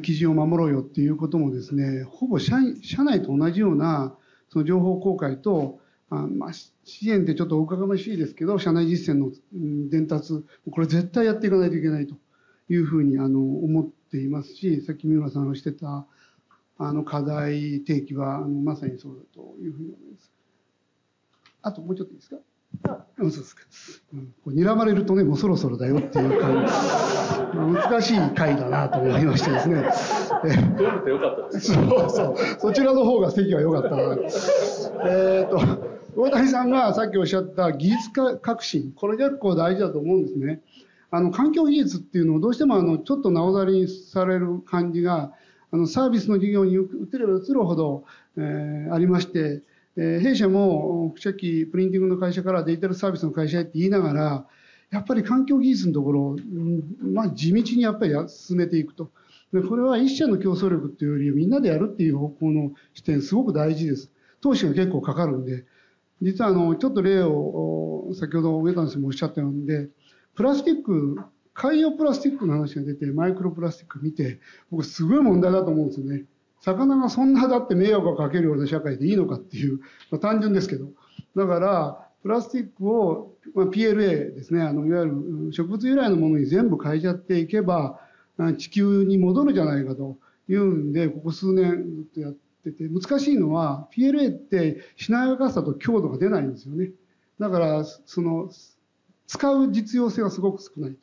基準を守ろうよっていうこともですね、ほぼ社内と同じようなその情報公開と、あま、支援ってちょっとお伺ましいですけど、社内実践の伝達、これ絶対やっていかないといけないというふうにあの思っていますし、さっき三浦さんがしてたあの課題提起はまさにそうだというふうに思います。うちょっといいですかそうですか。うん、う睨まれるとね、もうそろそろだよっていう感じ。難しい回だなと思いましてですね。えよかったですそうそう。そちらの方が席は良かったな。えっ、と、大谷さん。がさっきおっしゃった技術革新、これ結構大事だと思うん。ですね。あの、環境技術っていうのをどうしてもあの、ちょっとなおざりにされる感じが、あの、サービスの事業に移れば移るほど、えー、ありまして、弊社も、副社機プリンティングの会社からデジタルサービスの会社へって言いながら、やっぱり環境技術のところ、まあ、地道にやっぱり進めていくと。でこれは一社の競争力っていうよりみんなでやるっていう方向の視点すごく大事です。投資が結構かかるんで。実はあの、ちょっと例を先ほど上田さんもおっしゃったようで、プラスチック、海洋プラスチックの話が出て、マイクロプラスチック見て、僕すごい問題だと思うんですよね。魚がそんなだって迷惑をかけるような社会でいいのかっていう、まあ、単純ですけど。だから、プラスチックを、まあ、PLA ですね、あの、いわゆる植物由来のものに全部変えちゃっていけば、地球に戻るじゃないかというんで、ここ数年ずっとやってて、難しいのは、PLA ってしなやかさと強度が出ないんですよね。だから、その、使う実用性はすごく少ない。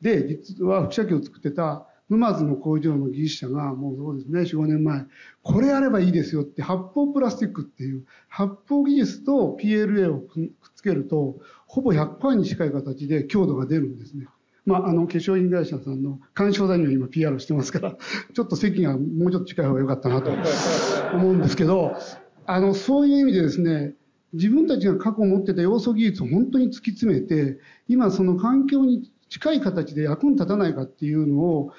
で、実は副社機を作ってた沼津の工場の技術者が、もうそうですね、4、5年前、これやればいいですよって発泡プラスチックっていう、発泡技術と PLA をくっつけると、ほぼ100%に近い形で強度が出るんですね。まあ、あの、化粧品会社さんの干渉剤には今 PR してますから、ちょっと席がもうちょっと近い方が良かったなと思うんですけど、あの、そういう意味でですね、自分たちが過去持ってた要素技術を本当に突き詰めて、今その環境に近い形で役に立たないかっていうのを、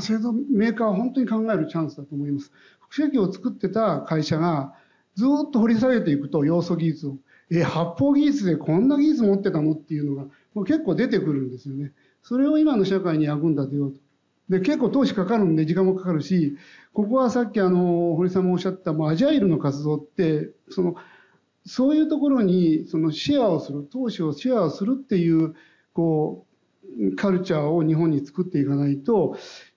製造メーカーは本当に考えるチャンスだと思います。副社機を作ってた会社が、ずっと掘り下げていくと、要素技術を。え、発泡技術でこんな技術持ってたのっていうのが、もう結構出てくるんですよね。それを今の社会に役に立てようと。で、結構投資かかるんで時間もかかるし、ここはさっきあの、堀さんもおっしゃった、もうアジャイルの活動って、その、そういうところに、そのシェアをする、投資をシェアをするっていう、こう、カルチャーを日本に作っていかないと、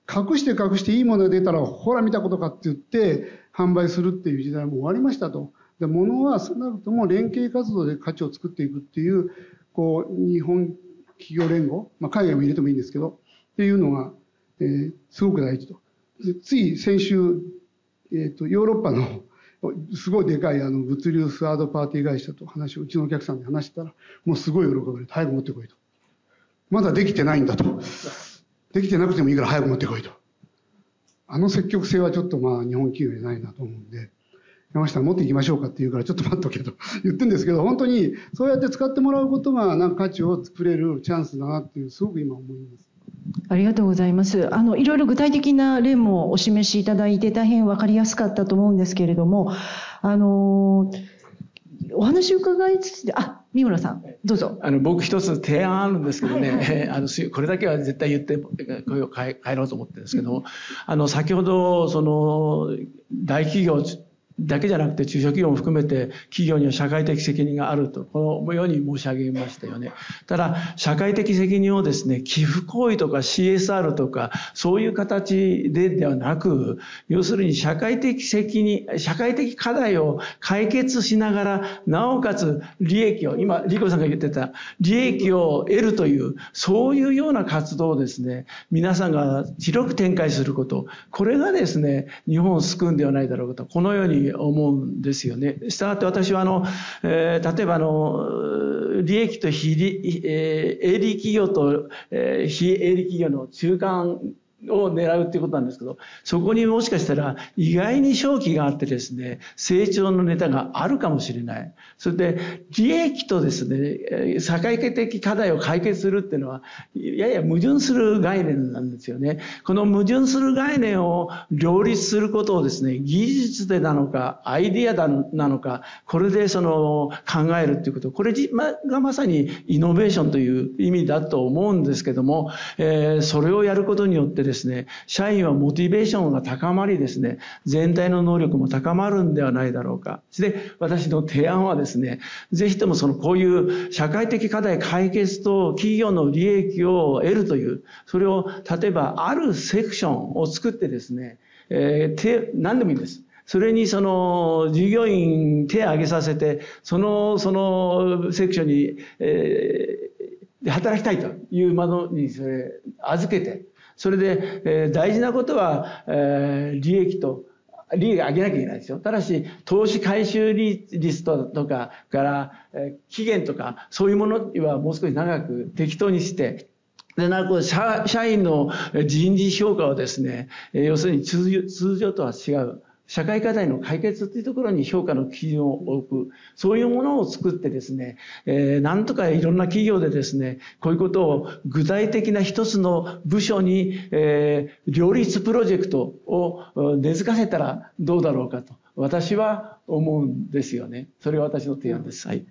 隠して隠していいものが出たら、ほら見たことかって言って、販売するっていう時代も終わりましたと。で、物は少なくとも連携活動で価値を作っていくっていう、こう、日本企業連合、まあ、海外も入れてもいいんですけど、っていうのが、えー、すごく大事と。つい先週、えっ、ー、と、ヨーロッパの、すごいでかいあの物流スワードパーティー会社と話を、うちのお客さんに話したら、もうすごい喜ばれて、早く持ってこいと。まだできてないんだと。できてなくてもいいから早く持ってこいと。あの積極性はちょっとまあ日本企業にないなと思うんで、山下持っていきましょうかって言うからちょっと待っとけと言ってるんですけど、本当にそうやって使ってもらうことがなんか価値を作れるチャンスだなっていう、すごく今思います。ありがとうございます。あの、いろいろ具体的な例もお示しいただいて大変わかりやすかったと思うんですけれども、あの、お話伺いつつ、あ、三村さん、どうぞ。あの、僕一つ提案あるんですけどね、はいはい、あの、これだけは絶対言って、声を変えろうと思ってるんですけども、あの、先ほど、その、大企業だけじゃなくて中小企業も含めて企業には社会的責任があると、このように申し上げましたよね。ただ、社会的責任をですね、寄付行為とか CSR とか、そういう形でではなく、要するに社会的責任、社会的課題を解決しながら、なおかつ利益を、今、リコさんが言ってた、利益を得るという、そういうような活動をですね、皆さんが広く展開すること、これがですね、日本を救うんではないだろうかと、このように思うんですよね。したがって私はあの、えー、例えばあの、利益と非利、えー、営利企業と、えー、非営利企業の中間を狙うっていうことなんですけど、そこにもしかしたら意外に勝機があってですね、成長のネタがあるかもしれない。それで、利益とですね、社会的課題を解決するっていうのは、やや矛盾する概念なんですよね。この矛盾する概念を両立することをですね、技術でなのか、アイディアだなのか、これでその考えるっていうこと、これがまさにイノベーションという意味だと思うんですけども、えー、それをやることによってですね、社員はモチベーションが高まりですね、全体の能力も高まるんではないだろうか。で、私の提案はですね、ぜひともそのこういう社会的課題解決と企業の利益を得るという、それを例えばあるセクションを作ってですね、えー、何でもいいんです。それにその従業員手を挙げさせて、その、そのセクションに、えー、働きたいというものにそれ預けて、それで、えー、大事なことは、えー、利益と、利益上げなきゃいけないですよ。ただし、投資回収リストとかから、えー、期限とか、そういうものはもう少し長く適当にして、で、なる社社員の人事評価をですね、要するに通常とは違う。社会課題の解決っていうところに評価の基準を置く。そういうものを作ってですね、えー、なんとかいろんな企業でですね、こういうことを具体的な一つの部署に、えー、両立プロジェクトを根付かせたらどうだろうかと、私は思うんですよね。それが私の提案です。はい。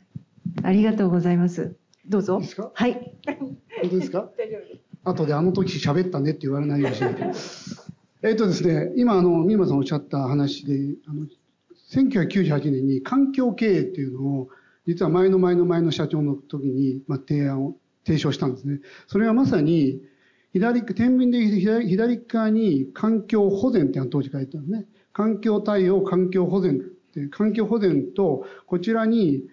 ありがとうございます。どうぞ。いいですか？はい。本当ですか？大丈夫後であの時喋ったねって言われないようにしないと。えっ、とですね、今、あの、三村さんおっしゃった話で、あの、1998年に環境経営っていうのを、実は前の前の前の社長の時に、まあ、提案を、提唱したんですね。それはまさに、左、天秤で左左側に環境保全っていうの当時書いてたんですね。環境対応、環境保全って、環境保全と、こちらに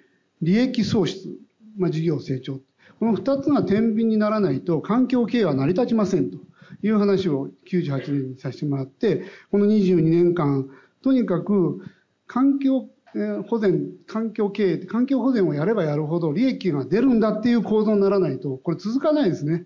利益創出、まあ、事業成長。この二つが天秤にならないと、環境経営は成り立ちませんと。いう話を98年にさせてもらって、この22年間、とにかく環境保全、環境経営、環境保全をやればやるほど利益が出るんだっていう構造にならないと、これ続かないですね。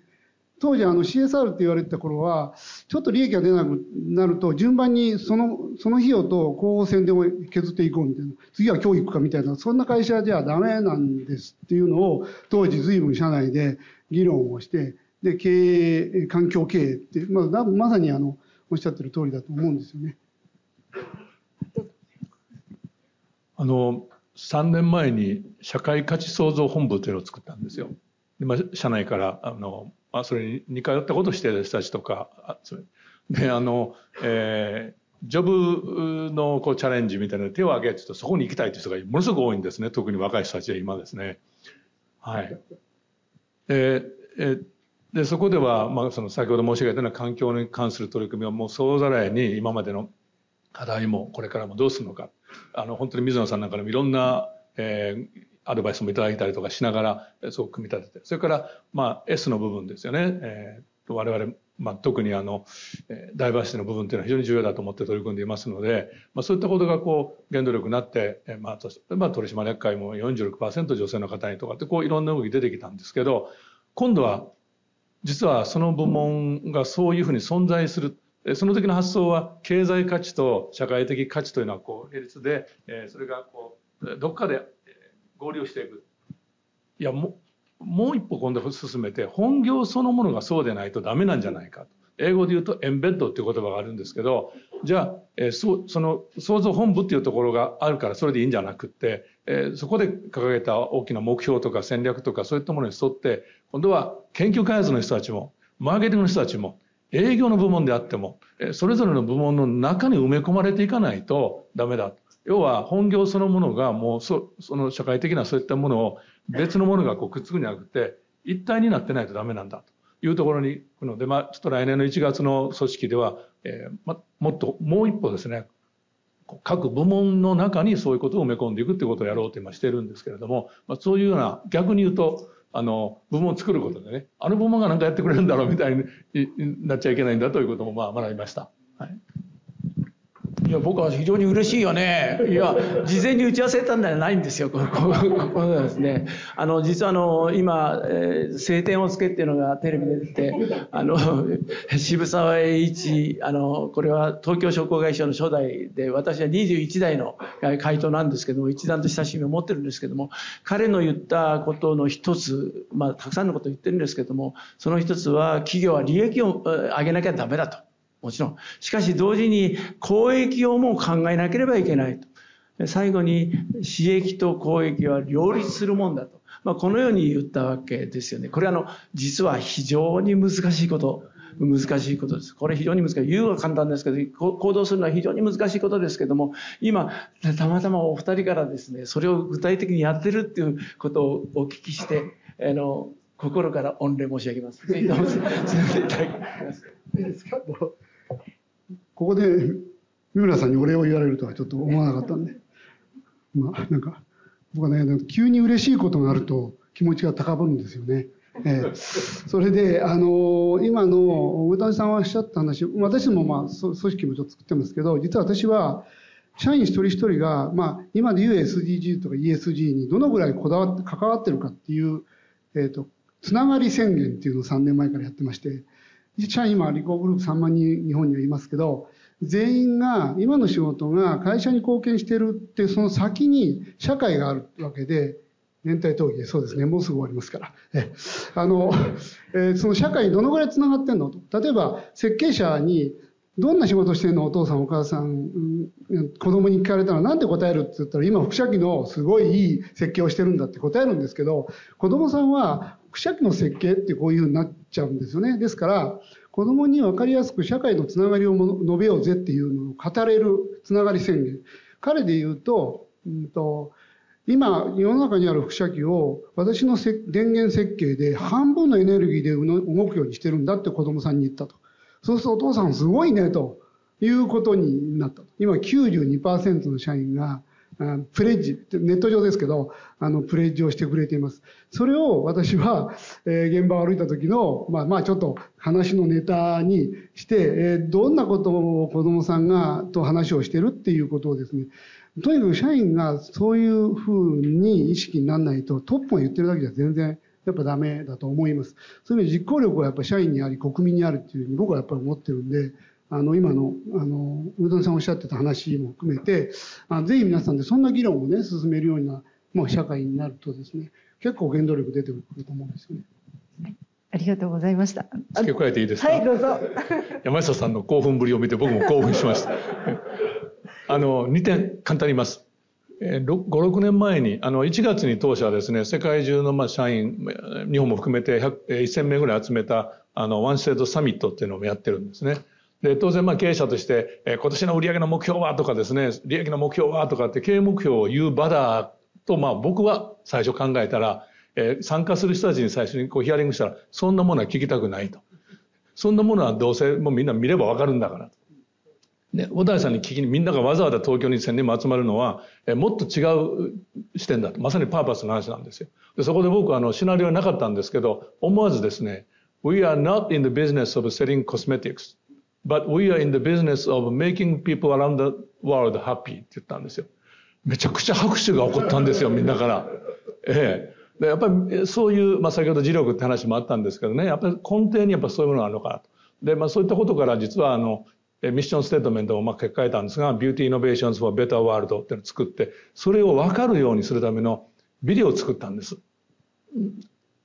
当時あの CSR って言われてた頃は、ちょっと利益が出なくなると、順番にその、その費用と広報宣伝を削っていこうみたいな。次は教育かみたいな、そんな会社じゃダメなんですっていうのを、当時随分社内で議論をして、経営、環境経営って、まあ、まさにあの、おっしゃってる通りだと思うんですよね。あの、3年前に社会価値創造本部というのを作ったんですよ。で、まあ、社内から、あの、まあ、それに似通ったことをしている人たちとかあそれ、で、あの、えー、ジョブのこうチャレンジみたいな手を挙げるとそこに行きたいという人がものすごく多いんですね。特に若い人たちは今ですね。はい。えー、えーで、そこでは、まあ、その先ほど申し上げたような環境に関する取り組みはもう総ざらいに今までの課題もこれからもどうするのか。あの、本当に水野さんなんかでもいろんな、えー、アドバイスもいただいたりとかしながら、そう組み立てて。それから、まあ、S の部分ですよね。えー、我々、まあ、特にあの、ダイバーシティの部分っていうのは非常に重要だと思って取り組んでいますので、まあ、そういったことがこう、原動力になって、まあ、まあ、取締役会も46%女性の方にとかって、こう、いろんな動き出てきたんですけど、今度は実はその部門がそういうふうに存在する。その時の発想は経済価値と社会的価値というのはこう並列で、それがこうどっかで合流していく。いやももう一歩今度進めて本業そのものがそうでないとダメなんじゃないかと。英語で言うとエンベッドっていう言葉があるんですけど、じゃあ、えー、そその創造本部っていうところがあるからそれでいいんじゃなくって、えー、そこで掲げた大きな目標とか戦略とかそういったものに沿って、今度は研究開発の人たちも、マーケティングの人たちも、営業の部門であっても、それぞれの部門の中に埋め込まれていかないとダメだ。要は本業そのものがもうそその社会的なそういったものを別のものがこうくっつくんじゃなくて一体になってないとダメなんだというところに行くので、まあ、ちょっと来年の1月の組織では、えーま、もっともう一歩ですね各部門の中にそういうことを埋め込んでいくっていうことをやろうと今してるんですけれども、まあ、そういうような逆に言うとあの部門を作ることでねあの部門が何かやってくれるんだろうみたいになっちゃいけないんだということもまあ学びました。はいいや、僕は非常に嬉しいよね。いや、事前に打ち合わせたんじゃないんですよ。ここここですね。あの、実はあの、今、えー、晴天をつけっていうのがテレビで出て、あの、渋沢栄一、あの、これは東京商工会議所の初代で、私は21代の回答なんですけども、一段と親しみを持ってるんですけども、彼の言ったことの一つ、まあ、たくさんのことを言ってるんですけども、その一つは、企業は利益を上げなきゃダメだと。もちろん。しかし同時に公益をも考えなければいけないと。最後に、私益と公益は両立するもんだと。まあ、このように言ったわけですよね。これはあの、実は非常に難しいこと。難しいことです。これ非常に難しい。言うは簡単ですけど、行動するのは非常に難しいことですけども、今、たまたまお二人からですね、それを具体的にやってるっていうことをお聞きして、あの、心から御礼申し上げます。ぜひとも、すみません、いただきます。いいですか？ここで三村さんにお礼を言われるとはちょっと思わなかったんで、まあ、なんか、僕はね、急に嬉しいことがあると気持ちが高ぶるんですよね。えー、それで、あの今の大谷さんがおっしゃった話、私もまあ、組織もちょっと作ってますけど、実は私は、社員一人一人が、まあ、今で言う SDG とか ESG にどのぐらいこだわって、関わってるかっていう、えっ、ー、と、つながり宣言っていうのを3年前からやってまして、社員今、リコーグループ3万人日本にはいますけど、全員が今の仕事が会社に貢献してるってその先に社会があるわけで、年体討議そうですね、もうすぐ終わりますから。えあの、えー、その社会にどのぐらい繋がってんのと。例えば、設計者にどんな仕事してんの？お父さんお母さん、子供に聞かれたらなんて答えるって言ったら今副写機のすごいいい設計をしてるんだって答えるんですけど、子供さんは副写機の設計ってこういうふうになっちゃうんですよね。ですから、子供に分かりやすく社会のつながりを述べようぜっていうのを語れるつながり宣言。彼で言うと、うんと、今、世の中にある副写機を私の電源設計で半分のエネルギーで動くようにしてるんだって子供さんに言ったと。そうするとお父さんすごいねということになった。今92%の社員がプレッジ、ネット上ですけど、あの、プレッジをしてくれています。それを私は、えー、現場を歩いた時の、まあ、まあ、ちょっと話のネタにして、えー、どんなことを子供さんが、と話をしてるっていうことをですね、とにかく社員がそういうふうに意識にならないと、トップが言ってるだけじゃ全然やっぱダメだと思います。そういう実行力はやっぱ社員にあり、国民にあるっていうふうに僕はやっぱり思ってるんで、あの、今の、あの、うどんさんおっしゃってた話も含めて、あぜひ皆さんでそんな議論をね、進めるような、まあ、社会になるとですね、結構原動力出てくると思うんですよね。はいありがとうございました。付け加えていいですか？はい、どうぞ。山下さんの興奮ぶりを見て僕も興奮しました。あの、2点簡単に言います。5、6年前に、あの、1月に当社はですね、世界中のまあ社員、日本も含めて1000名ぐらい集めた、あの、ワンステートサミットっていうのをやってるんですね。で、当然まあ経営者として、え今年の売上の目標はとかですね、利益の目標はとかって経営目標を言う場だと、まあ僕は最初考えたら、え参加する人たちに最初にこうヒアリングしたら、そんなものは聞きたくないと。そんなものはどうせもうみんな見ればわかるんだから。ね、小谷さんに聞きにみんながわざわざ東京に1000人も集まるのは、えもっと違う視点だと。まさにパーパスの話なんですよ。でそこで僕はあのシナリオはなかったんですけど、思わずですね、We are not in the business of selling cosmetics. But we are in the business of making people around the world happy って言ったんですよ。めちゃくちゃ拍手が起こったんですよ、みんなから。ええ。でやっぱりそういう、まあ先ほど磁力って話もあったんですけどね、やっぱり根底にやっぱそういうものがあるのかなと。で、まあそういったことから実はあの、ミッションステートメントをまあ書き換えたんですが、 Beauty Innovations for Better World っていうのを作って、それを分かるようにするためのビデオを作ったんです。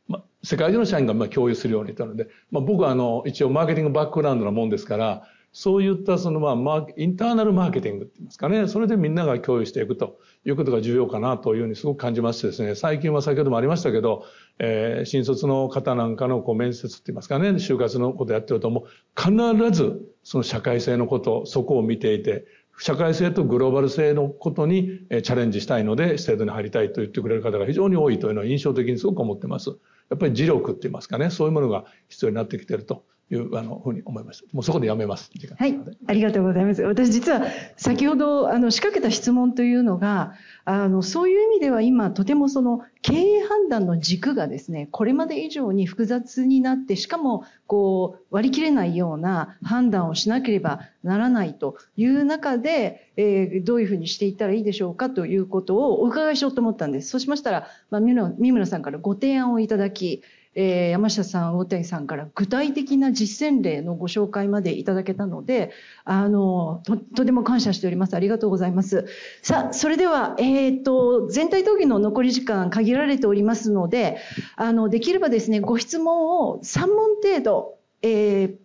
ま世界中の社員がまあ共有するようにったので、まあ、僕はあの一応マーケティングバックグラウンドなもんですからそういったそのまあインターナルマーケティングって言いますかね。それでみんなが共有していくということが重要かなというふうにすごく感じましてですね。最近は先ほどもありましたけど、えー、新卒の方なんかのこう面接って言いますかね。就活のことやってるとも必ずその社会性のことそこを見ていて社会性とグローバル性のことにチャレンジしたいので制度に入りたいと言ってくれる方が非常に多いというのは印象的にすごく思ってます。やっぱり磁力って言いますかね、そういうものが必要になってきてると。いうあのふうに思いました。もうそこでやめます。はい、ありがとうございます。私実は先ほどあの仕掛けた質問というのが、あのそういう意味では今とてもその経営判断の軸がですね、これまで以上に複雑になって、しかもこう割り切れないような判断をしなければならないという中で、えー、どういうふうにしていったらいいでしょうかということをお伺いしようと思ったんです。そうしましたら、まあ、三村さんからご提案をいただき、えー、山下さん、大谷さんから具体的な実践例のご紹介までいただけたので、あの、と、とても感謝しております。ありがとうございます。さあ、それでは、えっ、ー、と、全体討議の残り時間限られておりますので、あの、できればですね、ご質問を3問程度、えー、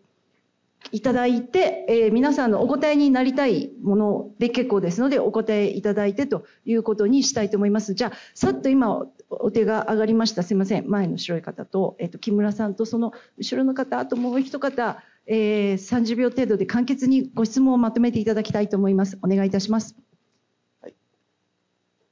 いただいて、えー、皆さんのお答えになりたいもので結構ですので、お答えいただいてということにしたいと思います。じゃあ、さっと今、お手が上がりました。すいません。前の白い方と、えっ、ー、と、木村さんとその後ろの方、あともう一方、えー、30秒程度で簡潔にご質問をまとめていただきたいと思います。お願いいたします。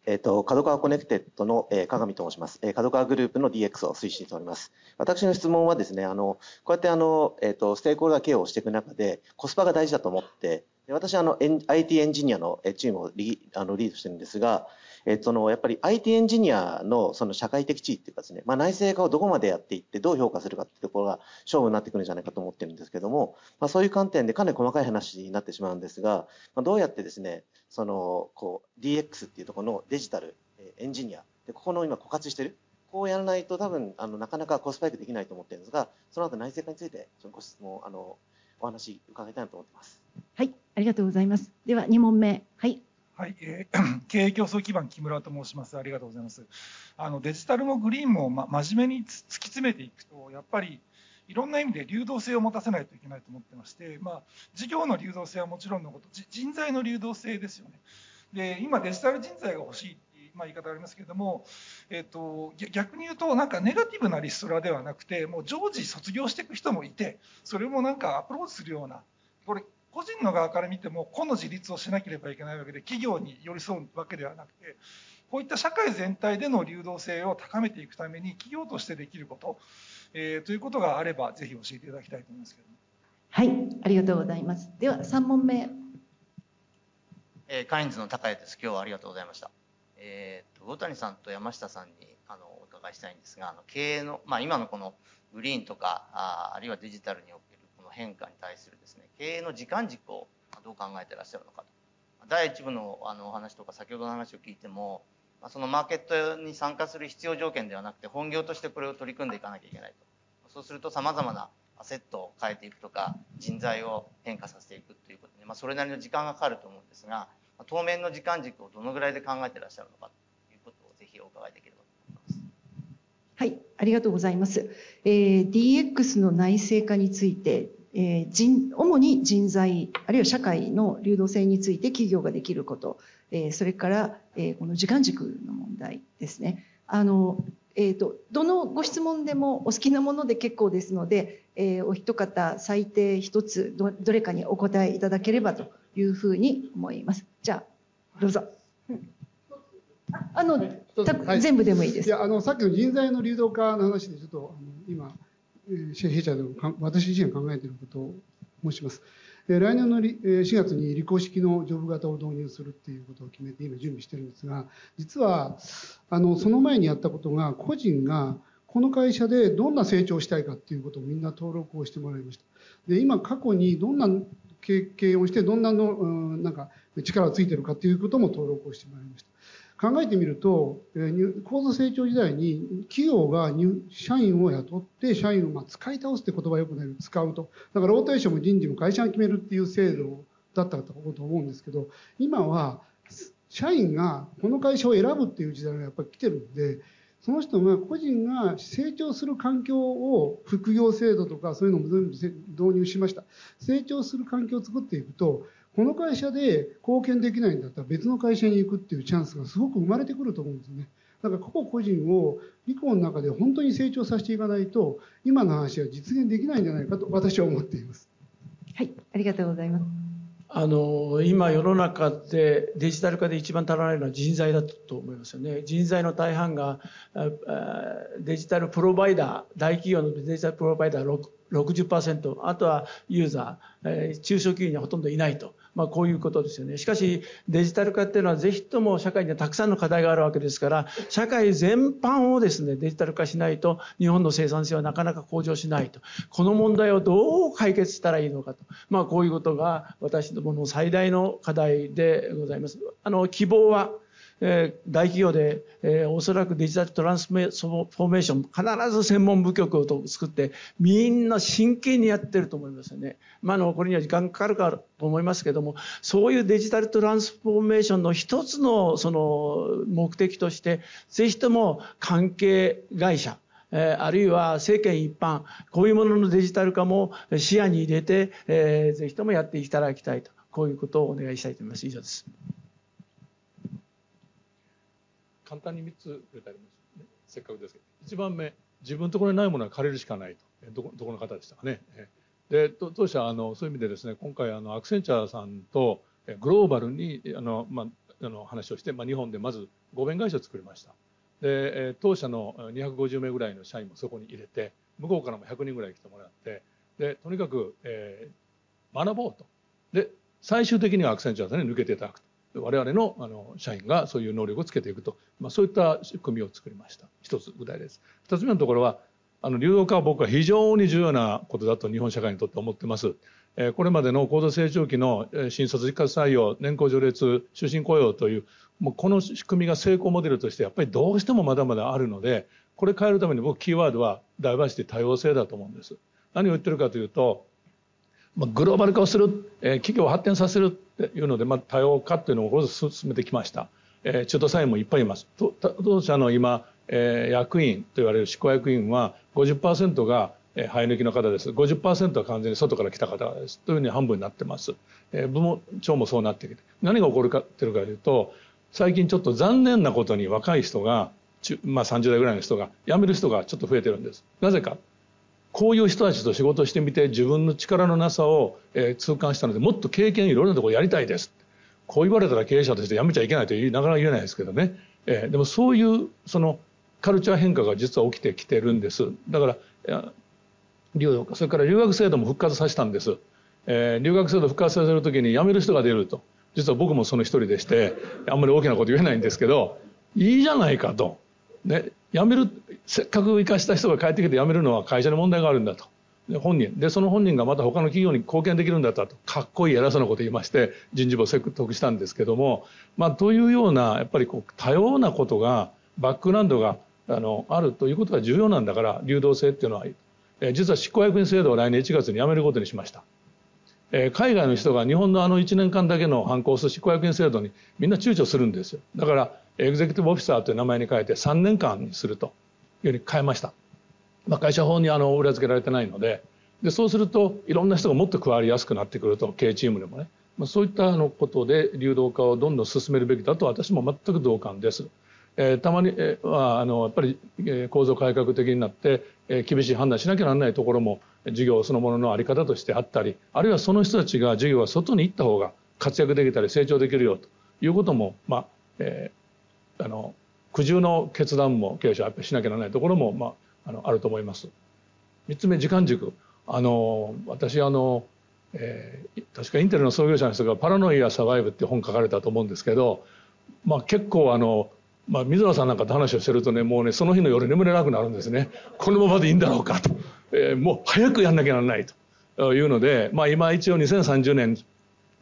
えっ、ー、と、 KADOKAWA Connected の、えー、各務と申します。えー、角川グループの DX を推進しております。私の質問はですね、あの、こうやってあの、えっ、ー、と、ステークホルダー経営をしていく中で、コスパが大事だと思って、私はあの、IT エンジニアのチームをリあのリードしてるんですが、やっぱり IT エンジニアのその社会的地位っていうかですね、まあ、内製化をどこまでやっていって、どう評価するかっていうところが勝負になってくるんじゃないかと思ってるんですけども、まあ、そういう観点でかなり細かい話になってしまうんですが、まあ、どうやってですね、その、こう、DX っていうところのデジタル、エンジニア、でここの今枯渇してる、こうやらないと多分、あの、なかなかコスパイクできないと思ってるんですが、その後内製化について、ご質問、あの、お話伺いたいなと思ってます。はい、ありがとうございます。では2問目。はい。はい、えー、経営競争基盤木村と申します。ありがとうございます。あのデジタルもグリーンも、ま、真面目に突き詰めていくと、やっぱりいろんな意味で流動性を持たせないといけないと思ってまして、まあ、事業の流動性はもちろんのこと、人材の流動性ですよね。で、今デジタル人材が欲しいっていう、ま、言い方ありますけれども、えっ、と、逆に言うと、なんかネガティブなリストラではなくて、もう常時卒業していく人もいて、それもなんかアプローチするような、これ個人の側から見ても個の自立をしなければいけないわけで企業に寄り添うわけではなくてこういった社会全体での流動性を高めていくために企業としてできること、えー、ということがあればぜひ教えていただきたいと思いますけど。はいありがとうございます。では3問目。えー、カインズの高谷です。今日はありがとうございました。えー、と魚谷さんと山下さんにあのお伺いしたいんですがあの経営の、まあ、今のこのグリーンとかああるいはデジタルにおけ変化に対するですね経営の時間軸をどう考えてらっしゃるのかと第1部のあのお話とか先ほどの話を聞いてもそのマーケットに参加する必要条件ではなくて本業としてこれを取り組んでいかなきゃいけないとそうするとさまざまなアセットを変えていくとか人材を変化させていくということで、まあ、それなりの時間がかかると思うんですが当面の時間軸をどのぐらいで考えてらっしゃるのかということをぜひお伺いできればと思います。はい、ありがとうございます。えー、DX の内製化についてえー、人主に人材あるいは社会の流動性について企業ができること、えー、それから、えー、この時間軸の問題ですね。あのえーと、どのご質問でもお好きなもので結構ですので、えー、お一方最低一つどどれかにお答えいただければというふうに思います。じゃあどうぞ。あの、はい、全部でもいいです。いやあのさっきの人材の流動化の話でちょっとあの今弊社でも私自身が考えていることを申します。来年の4月に履行式のジョブ型を導入するっていうことを決めて今準備してるんですが、実は、あの、その前にやったことが、個人がこの会社でどんな成長したいかっていうことをみんな登録をしてもらいました。で、今過去にどんな経験をして、どんなの、なんか力をついてるかっていうことも登録をしてもらいました。考えてみると、高度成長時代に企業が社員を雇って社員をま使い倒すって言葉はよくない使うと。だからローテーションも人事も会社が決めるっていう制度だったと思うんですけど、今は社員がこの会社を選ぶっていう時代がやっぱり来ているんで、その人が個人が成長する環境を副業制度とかそういうのも全部導入しました。この会社で貢献できないんだったら別の会社に行くっていうチャンスがすごく生まれてくると思うんですよね。だから個々個人を理工の中で本当に成長させていかないと今の話は実現できないんじゃないかと私は思っています。はい、ありがとうございます。あの今世の中でデジタル化で一番足らないのは人材だと思いますよね。人材の大半がデジタルプロバイダー大企業のデジタルプロバイダー60%あとはユーザー、えー、中小企業にはほとんどいないと、まあ、まあこういうことですよね。しかしデジタル化っていうのはぜひとも社会にはたくさんの課題があるわけですから社会全般をですねデジタル化しないと日本の生産性はなかなか向上しないと。この問題をどう解決したらいいのかと、まあ、こういうことが私どもの最大の課題でございます。あの希望は、大企業で、え、おそらくデジタルトランスフォーメーション必ず専門部局を作ってみんな真剣にやってると思いますよね。まあ、あのこれには時間かかるかと思いますけどもそういうデジタルトランスフォーメーションの一つのその目的としてぜひとも関係会社あるいは政権一般こういうもののデジタル化も視野に入れて、えー、ぜひともやっていただきたいとこういうことをお願いしたいと思います。以上です。簡単に3つ触れてあります、ね、せっかくですけど。1番目自分のところにないものは借りるしかないと。どこどこの方でしたかね。で当社あのそういう意味でですね今回あのアクセンチャーさんとグローバルにあの、まあ、あの話をして、まあ、日本でまず合弁会社を作りました。で当社の250名ぐらいの社員もそこに入れて向こうからも100人ぐらい来てもらってでとにかく、えー、学ぼうと。で最終的にはアクセンチャーさんに抜けていただく我々のあの社員がそういう能力をつけていくと、まあ、そういった仕組みを作りました。一つ具体です。二つ目のところはあの流動化は僕は非常に重要なことだと日本社会にとって思ってます。これまでの高度成長期の新卒実活採用年功序列終身雇用というもうこの仕組みが成功モデルとしてやっぱりどうしてもまだまだあるのでこれ変えるために僕キーワードはダイバーシティ多様性だと思うんです。何を言ってるかというとまあ、グローバル化をする、えー、企業を発展させるいうので、まあ、多様化っていうのを進めてきました、えー、中途社員もいっぱいいます。当社の今、えー、役員と言われる執行役員は50%が生え抜きの方です。50%は完全に外から来た方です。というふうに半分になってます、えー、部門長もそうなってきて。何が起こるかっていうかというと最近ちょっと残念なことに若い人が、まあ、30代ぐらいの人が辞める人がちょっと増えてるんです。なぜか。こういう人たちと仕事してみて自分の力のなさを、えー、痛感したのでもっと経験いろいろなところやりたいです。こう言われたら経営者として辞めちゃいけないとなかなか言えないですけどね、えー、でもそういうそのカルチャー変化が実は起きてきてるんです。だから留それから留学制度も復活させたんです、えー、留学制度復活させる時に辞める人が出ると。実は僕もその一人でしてあんまり大きなこと言えないんですけどいいじゃないかと、ね、辞めるせっかく生かした人が帰ってきて辞めるのは会社に問題があるんだと。で本人。でその本人がまた他の企業に貢献できるんだったと。かっこいい偉そうなこと言いまして人事部を説得したんですけども、まあ、というようなやっぱりこう多様なことがバックグラウンドがあのあるということが重要なんだから流動性っていうのは、え実は執行役員制度を来年1月にやめることにしました。え海外の人が日本のあの1年間だけの反抗する執行役員制度にみんな躊躇するんですよ。だからエグゼクティブオフィサーという名前に変えて3年間にするというふうに変えました、まあ、会社法にあの裏付けられてないのででそうするといろんな人がもっと加わりやすくなってくると経営チームでもね、まあ、そういったのことで流動化をどんどん進めるべきだと私も全く同感です。えー、たまにはあのやっぱり構造改革的になって、えー、厳しい判断しなきゃならないところも事業そのものの在り方としてあったりあるいはその人たちが事業が外に行った方が活躍できたり成長できるよということも、まあえー、あの苦渋の決断も経営者はやっぱりしなきゃならないところも、まあ、あのあると思います。3つ目時間軸。あの私あの、えー、確かインテルの創業者の人が「パラノイア・サバイブ」っていう本書かれたと思うんですけど、まあ、結構あの、まあ、水野さんなんかと話をしてるとねもうねその日の夜眠れなくなるんですね。このままでいいんだろうかと、えー、もう早くやんなきゃならないというので、まあ、今一応2030年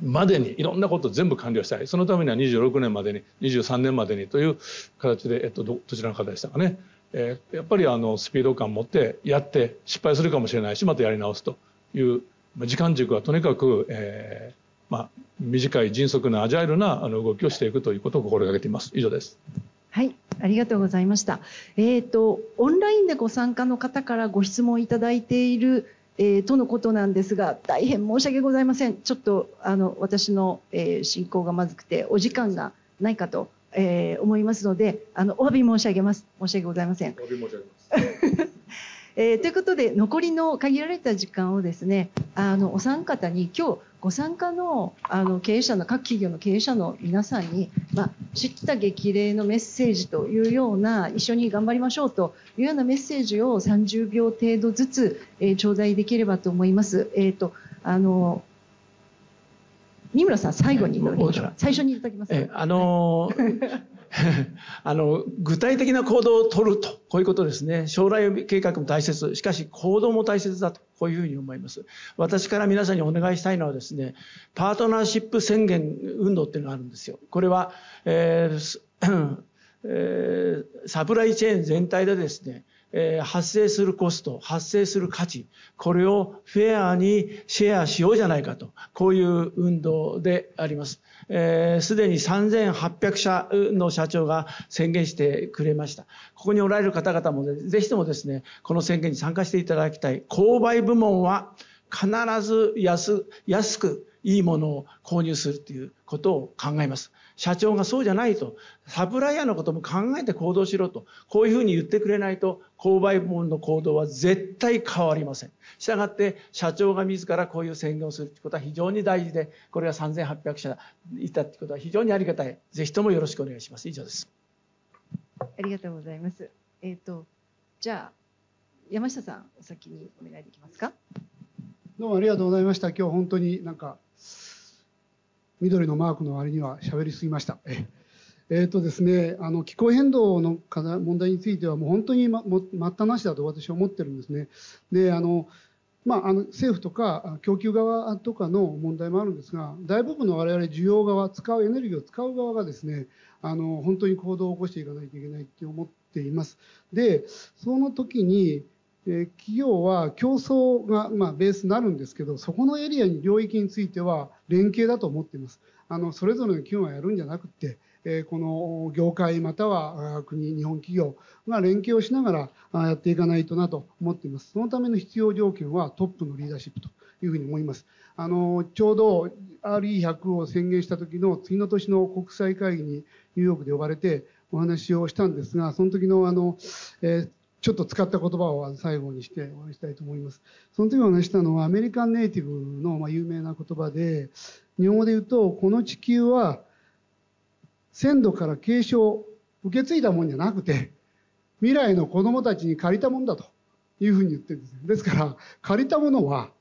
までにいろんなことを全部完了したい。そのためには26年までに23年までにという形で、えっと、どちらの方でしたかね、えー、やっぱりあのスピード感を持ってやって失敗するかもしれないしまたやり直すという時間軸はとにかく、えーまあ、短い迅速なアジャイルなあの動きをしていくということを心がけています。以上です。はい。ありがとうございました。えっ、ー、とオンラインでご参加の方からご質問いただいている、とのことなんですが大変申し訳ございません。ちょっとあの私の、えー、進行がまずくてお時間がないかと、えー、思いますのであのお詫び申し上げますえー、ということで残りの限られた時間をですねあのお三方に今日ご参加のあの経営者の各企業の経営者の皆さんに、まあ、知った激励のメッセージというような一緒に頑張りましょうというようなメッセージを30秒程度ずつ、えー、頂戴できればと思います。えーとあの二村さん、最後に最初にいただきます。えあのー あの具体的な行動を取るとこういうことですね。将来計画も大切。しかし行動も大切だとこういうふうに思います。私から皆さんにお願いしたいのはですねパートナーシップ宣言運動っていうのがあるんですよ。これは、えー えー、サプライチェーン全体でですね、発生するコスト、発生する価値、これをフェアにシェアしようじゃないかと、こういう運動であります。す、えー、で、に3800社の社長が宣言してくれました。ここにおられる方々も、ね、ぜひともですね、この宣言に参加していただきたい。購買部門は必ず安安くいいものを購入するということを考えます。社長がそうじゃないと、サプライヤーのことも考えて行動しろと、こういうふうに言ってくれないと、購買部門の行動は絶対変わりません。したがって、社長が自らこういう宣言をするということは非常に大事で、これが3800社いたということは非常にありがたい。ぜひともよろしくお願いします。以上です。ありがとうございます。えっ、ー、と、じゃあ、山下さん、お先にお願いできますか？どうもありがとうございました。今日本当になんか緑のマークの割には喋りすぎました。えーとですね、あの気候変動の課題問題についてはもう本当に、ま、待ったなしだと私は思ってるんですね。であのまあ、あの政府とか供給側とかの問題もあるんですが大部分の我々需要側使うエネルギーを使う側がですねあの本当に行動を起こしていかないといけないって思っています。でその時に企業は競争が、まあ、ベースになるんですけど、そこのエリアに領域については連携だと思っています。あのそれぞれの企業がやるんじゃなくて、えこの業界または国、日本企業が連携をしながらやっていかないとなと思っています。そのための必要条件はトップのリーダーシップというふうに思います。あのちょうど RE100 を宣言した時の次の年の国際会議にニューヨークで呼ばれてお話をしたんですが、その時のあの、えーちょっと使った言葉を最後にしてお話したいと思います。その時お話したのはアメリカンネイティブのま有名な言葉で、日本語で言うと、この地球は先祖から継承、受け継いだもんじゃなくて、未来の子供たちに借りたもんだというふうに言ってるんです。ですから、借りたものは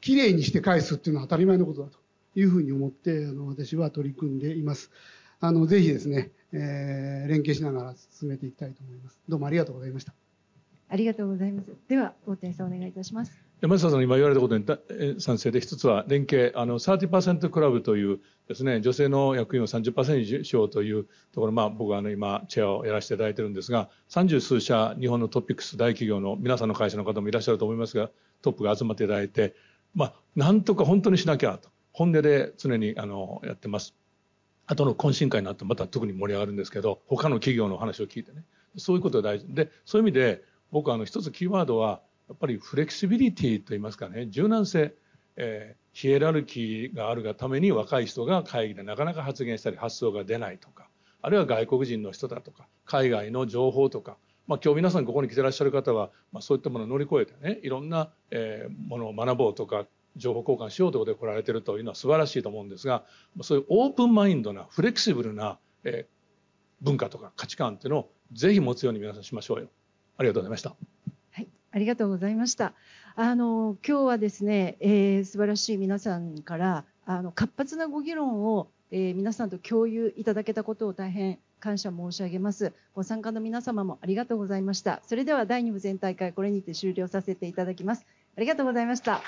きれいにして返すっていうのは当たり前のことだというふうに思って、あの私は取り組んでいます。あの、ぜひですね、えー、連携しながら進めていきたいと思います。どうもありがとうございました。ありがとうございます。では、大谷さんお願いいたします。山下さん今言われたことに賛成で、一つは連携、あの、30%クラブというですね、女性の役員を30%にしようというところ、まあ僕はあの今、チェアをやらせていただいてるんですが、三十数社、日本のトピックス大企業の皆さんの会社の方もいらっしゃると思いますが、トップが集まっていただいて、まあ、なんとか本当にしなきゃと、本音で常にあのやってます。後の懇親会になってまた特に盛り上がるんですけど、他の企業の話を聞いてね。そういうことが大事で、そういう意味で、僕は一つキーワードはやっぱりフレキシビリティといいますかね。柔軟性、えー、ヒエラルキーがあるがために若い人が会議でなかなか発言したり発想が出ないとか。あるいは外国人の人だとか。海外の情報とか、まあ、今日皆さんここに来てらっしゃる方は、まあ、そういったものを乗り越えてねいろんな、えー、ものを学ぼうとか情報交換しようということで来られてるというのは素晴らしいと思うんですがそういうオープンマインドなフレキシブルな、えー、文化とか価値観っていうのをぜひ持つように皆さんしましょうよ。ありがとうございました。はい、ありがとうございました。あの今日はですね、えー、素晴らしい皆さんからあの活発なご議論を、えー、皆さんと共有いただけたことを大変感謝申し上げます。ご参加の皆様もありがとうございました。それでは第2部全大会これにて終了させていただきます。ありがとうございました。